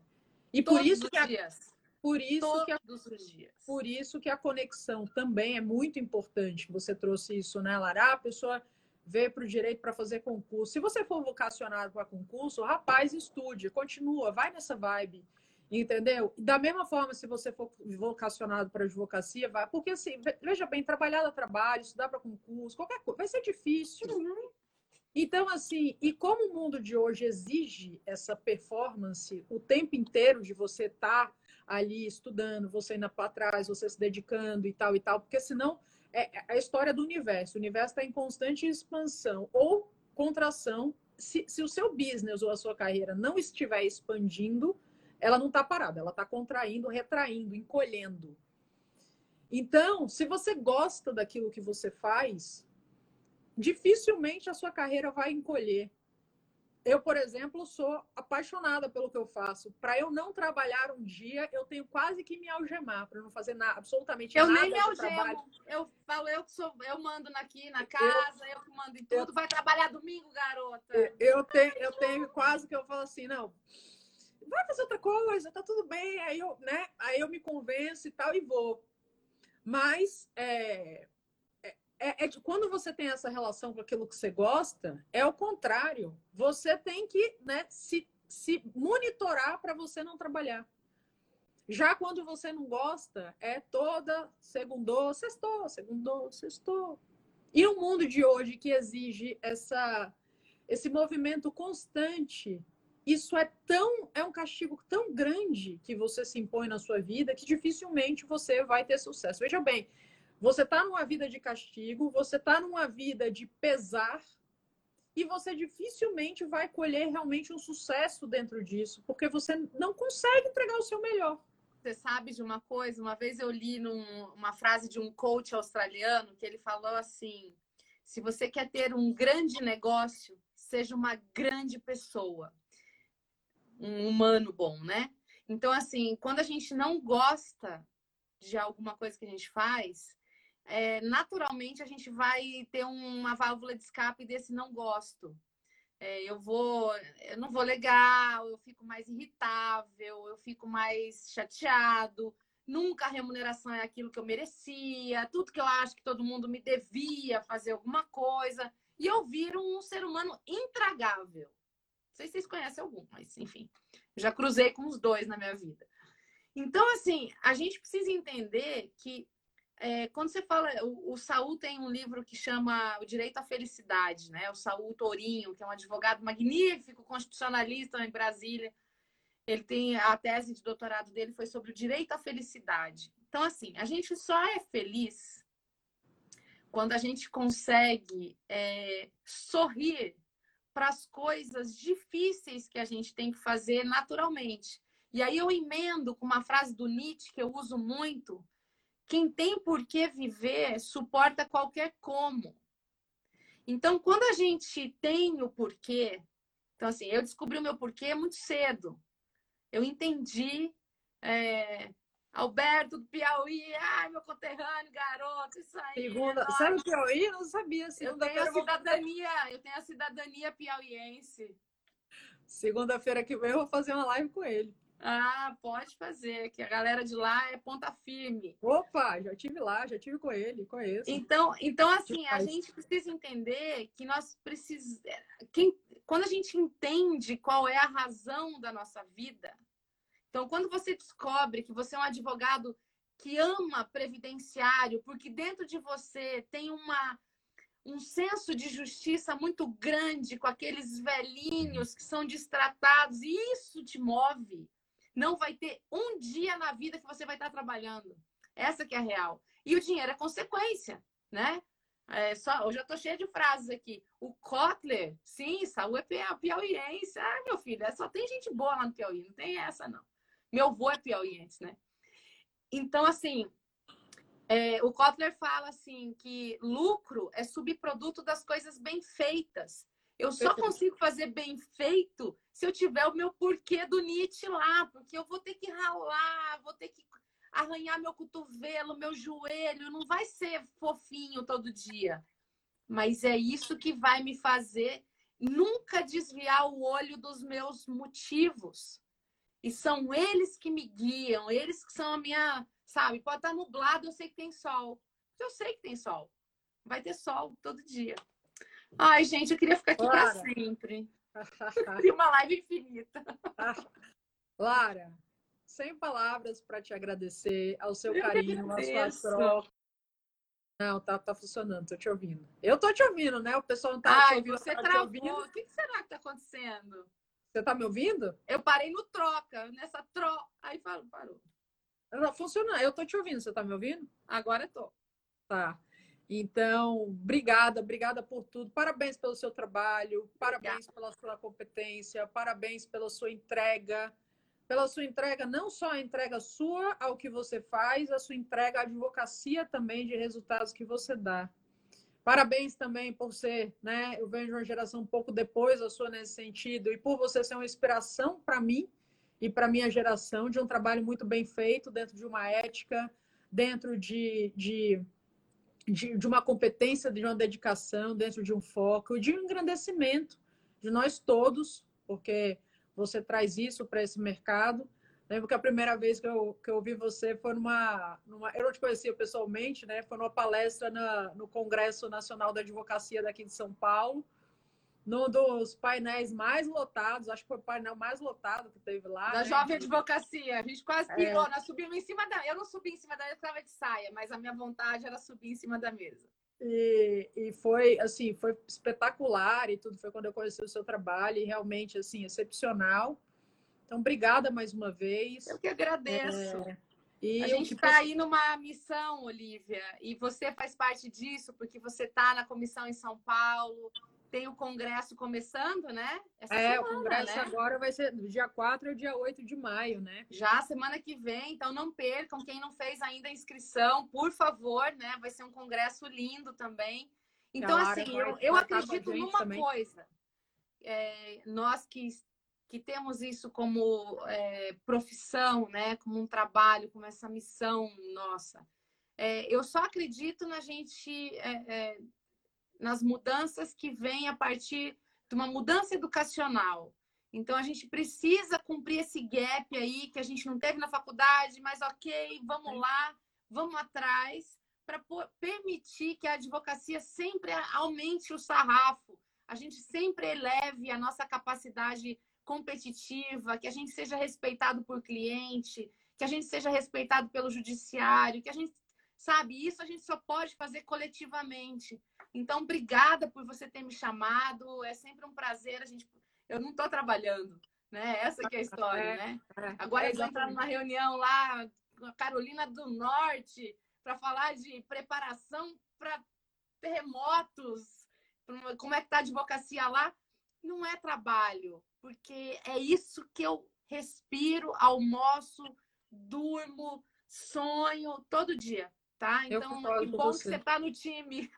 E Todos por isso que a, dias. por isso Todos que a, por isso que a conexão também é muito importante. Você trouxe isso, né, Lara? A pessoa veio para o direito para fazer concurso. Se você for vocacionado para concurso, rapaz, estude, continua, vai nessa vibe Entendeu? Da mesma forma, se você for vocacionado para advocacia, vai. Porque, assim, veja bem, trabalhar dá trabalho, estudar para concurso, qualquer coisa, vai ser difícil. Uhum. Então, assim, e como o mundo de hoje exige essa performance o tempo inteiro de você estar tá ali estudando, você indo para trás, você se dedicando e tal e tal, porque senão é, é a história do universo. O universo está em constante expansão ou contração. Se, se o seu business ou a sua carreira não estiver expandindo, ela não está parada, ela está contraindo, retraindo, encolhendo. Então, se você gosta daquilo que você faz, dificilmente a sua carreira vai encolher. Eu, por exemplo, sou apaixonada pelo que eu faço. Para eu não trabalhar um dia, eu tenho quase que me algemar para não fazer nada, absolutamente eu nada. Eu nem me algemo. Eu falo, eu sou, eu mando aqui na casa, eu, que mando em tudo. Eu, vai trabalhar domingo, garota. Eu tenho, eu tenho quase que eu falo assim, não vai fazer outra coisa, tá tudo bem. Aí eu, né? Aí eu me convenço e tal e vou. Mas é, é, é, que quando você tem essa relação com aquilo que você gosta, é o contrário. Você tem que né, se, se monitorar para você não trabalhar. Já quando você não gosta, é toda segundou, sextou, segundou, sextou. E o mundo de hoje que exige essa, esse movimento constante isso é tão é um castigo tão grande que você se impõe na sua vida que dificilmente você vai ter sucesso. Veja bem, você está numa vida de castigo, você está numa vida de pesar e você dificilmente vai colher realmente um sucesso dentro disso, porque você não consegue entregar o seu melhor. Você sabe de uma coisa? Uma vez eu li num, uma frase de um coach australiano que ele falou assim: se você quer ter um grande negócio, seja uma grande pessoa um humano bom, né? Então, assim, quando a gente não gosta de alguma coisa que a gente faz, é, naturalmente a gente vai ter uma válvula de escape desse não gosto. É, eu vou, eu não vou legal, eu fico mais irritável, eu fico mais chateado. Nunca a remuneração é aquilo que eu merecia, tudo que eu acho que todo mundo me devia fazer alguma coisa. E eu viro um ser humano intragável. Não sei se vocês conhecem algum, mas enfim, já cruzei com os dois na minha vida. Então, assim, a gente precisa entender que é, quando você fala, o, o, Saul tem um livro que chama O Direito à Felicidade, né? O Saul Tourinho, que é um advogado magnífico, constitucionalista em Brasília. Ele tem a tese de doutorado dele foi sobre o direito à felicidade. Então, assim, a gente só é feliz quando a gente consegue é, sorrir para as coisas difíceis que a gente tem que fazer naturalmente. E aí eu emendo com uma frase do Nietzsche que eu uso muito: quem tem por que viver suporta qualquer como. Então, quando a gente tem o porquê, então assim, eu descobri o meu porquê muito cedo. Eu entendi é, Alberto do Piauí, ai, meu conterrâneo, garoto, isso aí. Segunda, é sabe o Piauí? Não sabia. eu tenho a cidadania, vou... eu tenho a cidadania piauiense. Segunda-feira que vem eu vou fazer uma live com ele. Ah, pode fazer, que a galera de lá é ponta firme. Opa, já tive lá, já tive com ele, conheço. Então, então assim, a gente precisa entender que nós precisamos. Quem... Quando a gente entende qual é a razão da nossa vida, então, quando você descobre que você é um advogado que ama previdenciário, porque dentro de você tem uma, um senso de justiça muito grande com aqueles velhinhos que são destratados, e isso te move. Não vai ter um dia na vida que você vai estar trabalhando. Essa que é a real. E o dinheiro é consequência, né? É só, eu já estou cheia de frases aqui. O Kotler, sim, Saúl é piauiense. Ah, meu filho, é só tem gente boa lá no Piauí, não tem essa, não. Meu avô é piauiense, né? Então, assim, é, o Kotler fala assim que lucro é subproduto das coisas bem feitas. Eu só consigo fazer bem feito se eu tiver o meu porquê do Nietzsche lá, porque eu vou ter que ralar, vou ter que arranhar meu cotovelo, meu joelho, não vai ser fofinho todo dia. Mas é isso que vai me fazer nunca desviar o olho dos meus motivos. E são eles que me guiam, eles que são a minha, sabe? Pode estar nublado, eu sei que tem sol. Eu sei que tem sol. Vai ter sol todo dia. Ai, gente, eu queria ficar aqui para sempre. <laughs> E uma live infinita. <laughs> Lara, sem palavras para te agradecer ao seu eu carinho, à sua troca. Não, tá, tá funcionando, tô te ouvindo. Eu tô te ouvindo, né? O pessoal não tá Ai, te ouvindo. Você tá travou. O que será que tá acontecendo? Você tá me ouvindo? Eu parei no troca, nessa tro. Aí parou. parou. Não, funciona. Eu tô te ouvindo. Você tá me ouvindo? Agora eu tô. Tá. Então, obrigada, obrigada por tudo. Parabéns pelo seu trabalho, parabéns pela sua competência, parabéns pela sua entrega, pela sua entrega, não só a entrega sua ao que você faz, a sua entrega à advocacia também de resultados que você dá. Parabéns também por ser, né? Eu venho de uma geração um pouco depois da sua nesse sentido, e por você ser uma inspiração para mim e para minha geração de um trabalho muito bem feito, dentro de uma ética, dentro de, de, de, de uma competência, de uma dedicação, dentro de um foco, de um engrandecimento de nós todos, porque você traz isso para esse mercado Lembro que a primeira vez que eu, que eu vi você foi numa, numa. Eu não te conhecia pessoalmente, né? Foi numa palestra na, no Congresso Nacional da Advocacia daqui de São Paulo, num dos painéis mais lotados, acho que foi o painel mais lotado que teve lá. Da né? Jovem Advocacia. A gente quase é. pirou, é. nós subimos em cima da. Eu não subi em cima da mesa, estava de saia, mas a minha vontade era subir em cima da mesa. E, e foi assim, foi espetacular e tudo. Foi quando eu conheci o seu trabalho e realmente assim excepcional. Então, obrigada mais uma vez. Eu que agradeço. É, e a gente está aí numa missão, Olivia, e você faz parte disso, porque você está na comissão em São Paulo, tem o congresso começando, né? Essa é, semana, o congresso né? agora vai ser dia 4 e dia 8 de maio, né? Já semana que vem, então não percam. Quem não fez ainda a inscrição, por favor, né? Vai ser um congresso lindo também. Então, assim, eu, eu acredito numa também. coisa. É, nós que, que temos isso como é, profissão, né? Como um trabalho, como essa missão nossa. É, eu só acredito na gente é, é, nas mudanças que vêm a partir de uma mudança educacional. Então, a gente precisa cumprir esse gap aí que a gente não teve na faculdade, mas ok, vamos lá, vamos atrás, para permitir que a advocacia sempre aumente o sarrafo, a gente sempre eleve a nossa capacidade competitiva, que a gente seja respeitado por cliente, que a gente seja respeitado pelo judiciário, que a gente sabe isso a gente só pode fazer coletivamente. Então, obrigada por você ter me chamado. É sempre um prazer. A gente, eu não estou trabalhando, né? Essa que é a história, é, né? É, Agora é eles entraram numa reunião lá com a Carolina do Norte para falar de preparação para terremotos, como é que tá a advocacia lá. Não é trabalho, porque é isso que eu respiro, almoço, durmo, sonho todo dia tá? Então, que bom que você está no time.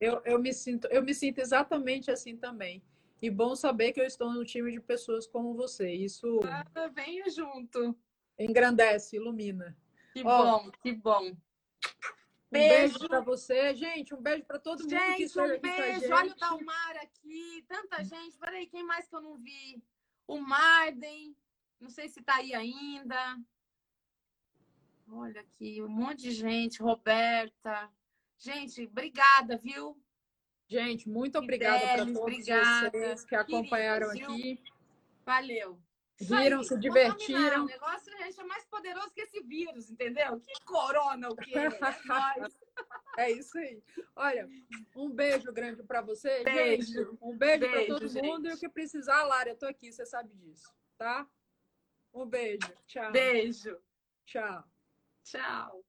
Eu, eu, me sinto, eu me sinto exatamente assim também. E bom saber que eu estou no time de pessoas como você. Isso. Ah, venha junto. Engrandece, ilumina. Que Ó, bom, que bom. Um beijo, beijo para você, gente. Um beijo para todo mundo gente, que está um beijo. Olha o Dalmar aqui, tanta gente. Peraí, quem mais que eu não vi? O Marden, não sei se está aí ainda. Olha aqui, um monte de gente, Roberta. Gente, obrigada, viu? Gente, muito obrigada para todos obrigada. vocês que acompanharam Queridos, aqui. Valeu. Viram, se divertiram. O negócio gente, é mais poderoso que esse vírus, entendeu? Que corona o quê? É, <laughs> é isso aí. Olha, um beijo grande para você, beijo. gente. Um beijo, beijo para todo gente. mundo e o que precisar, Lara, eu tô aqui, você sabe disso, tá? Um beijo. Tchau. Beijo. Tchau. Tchau.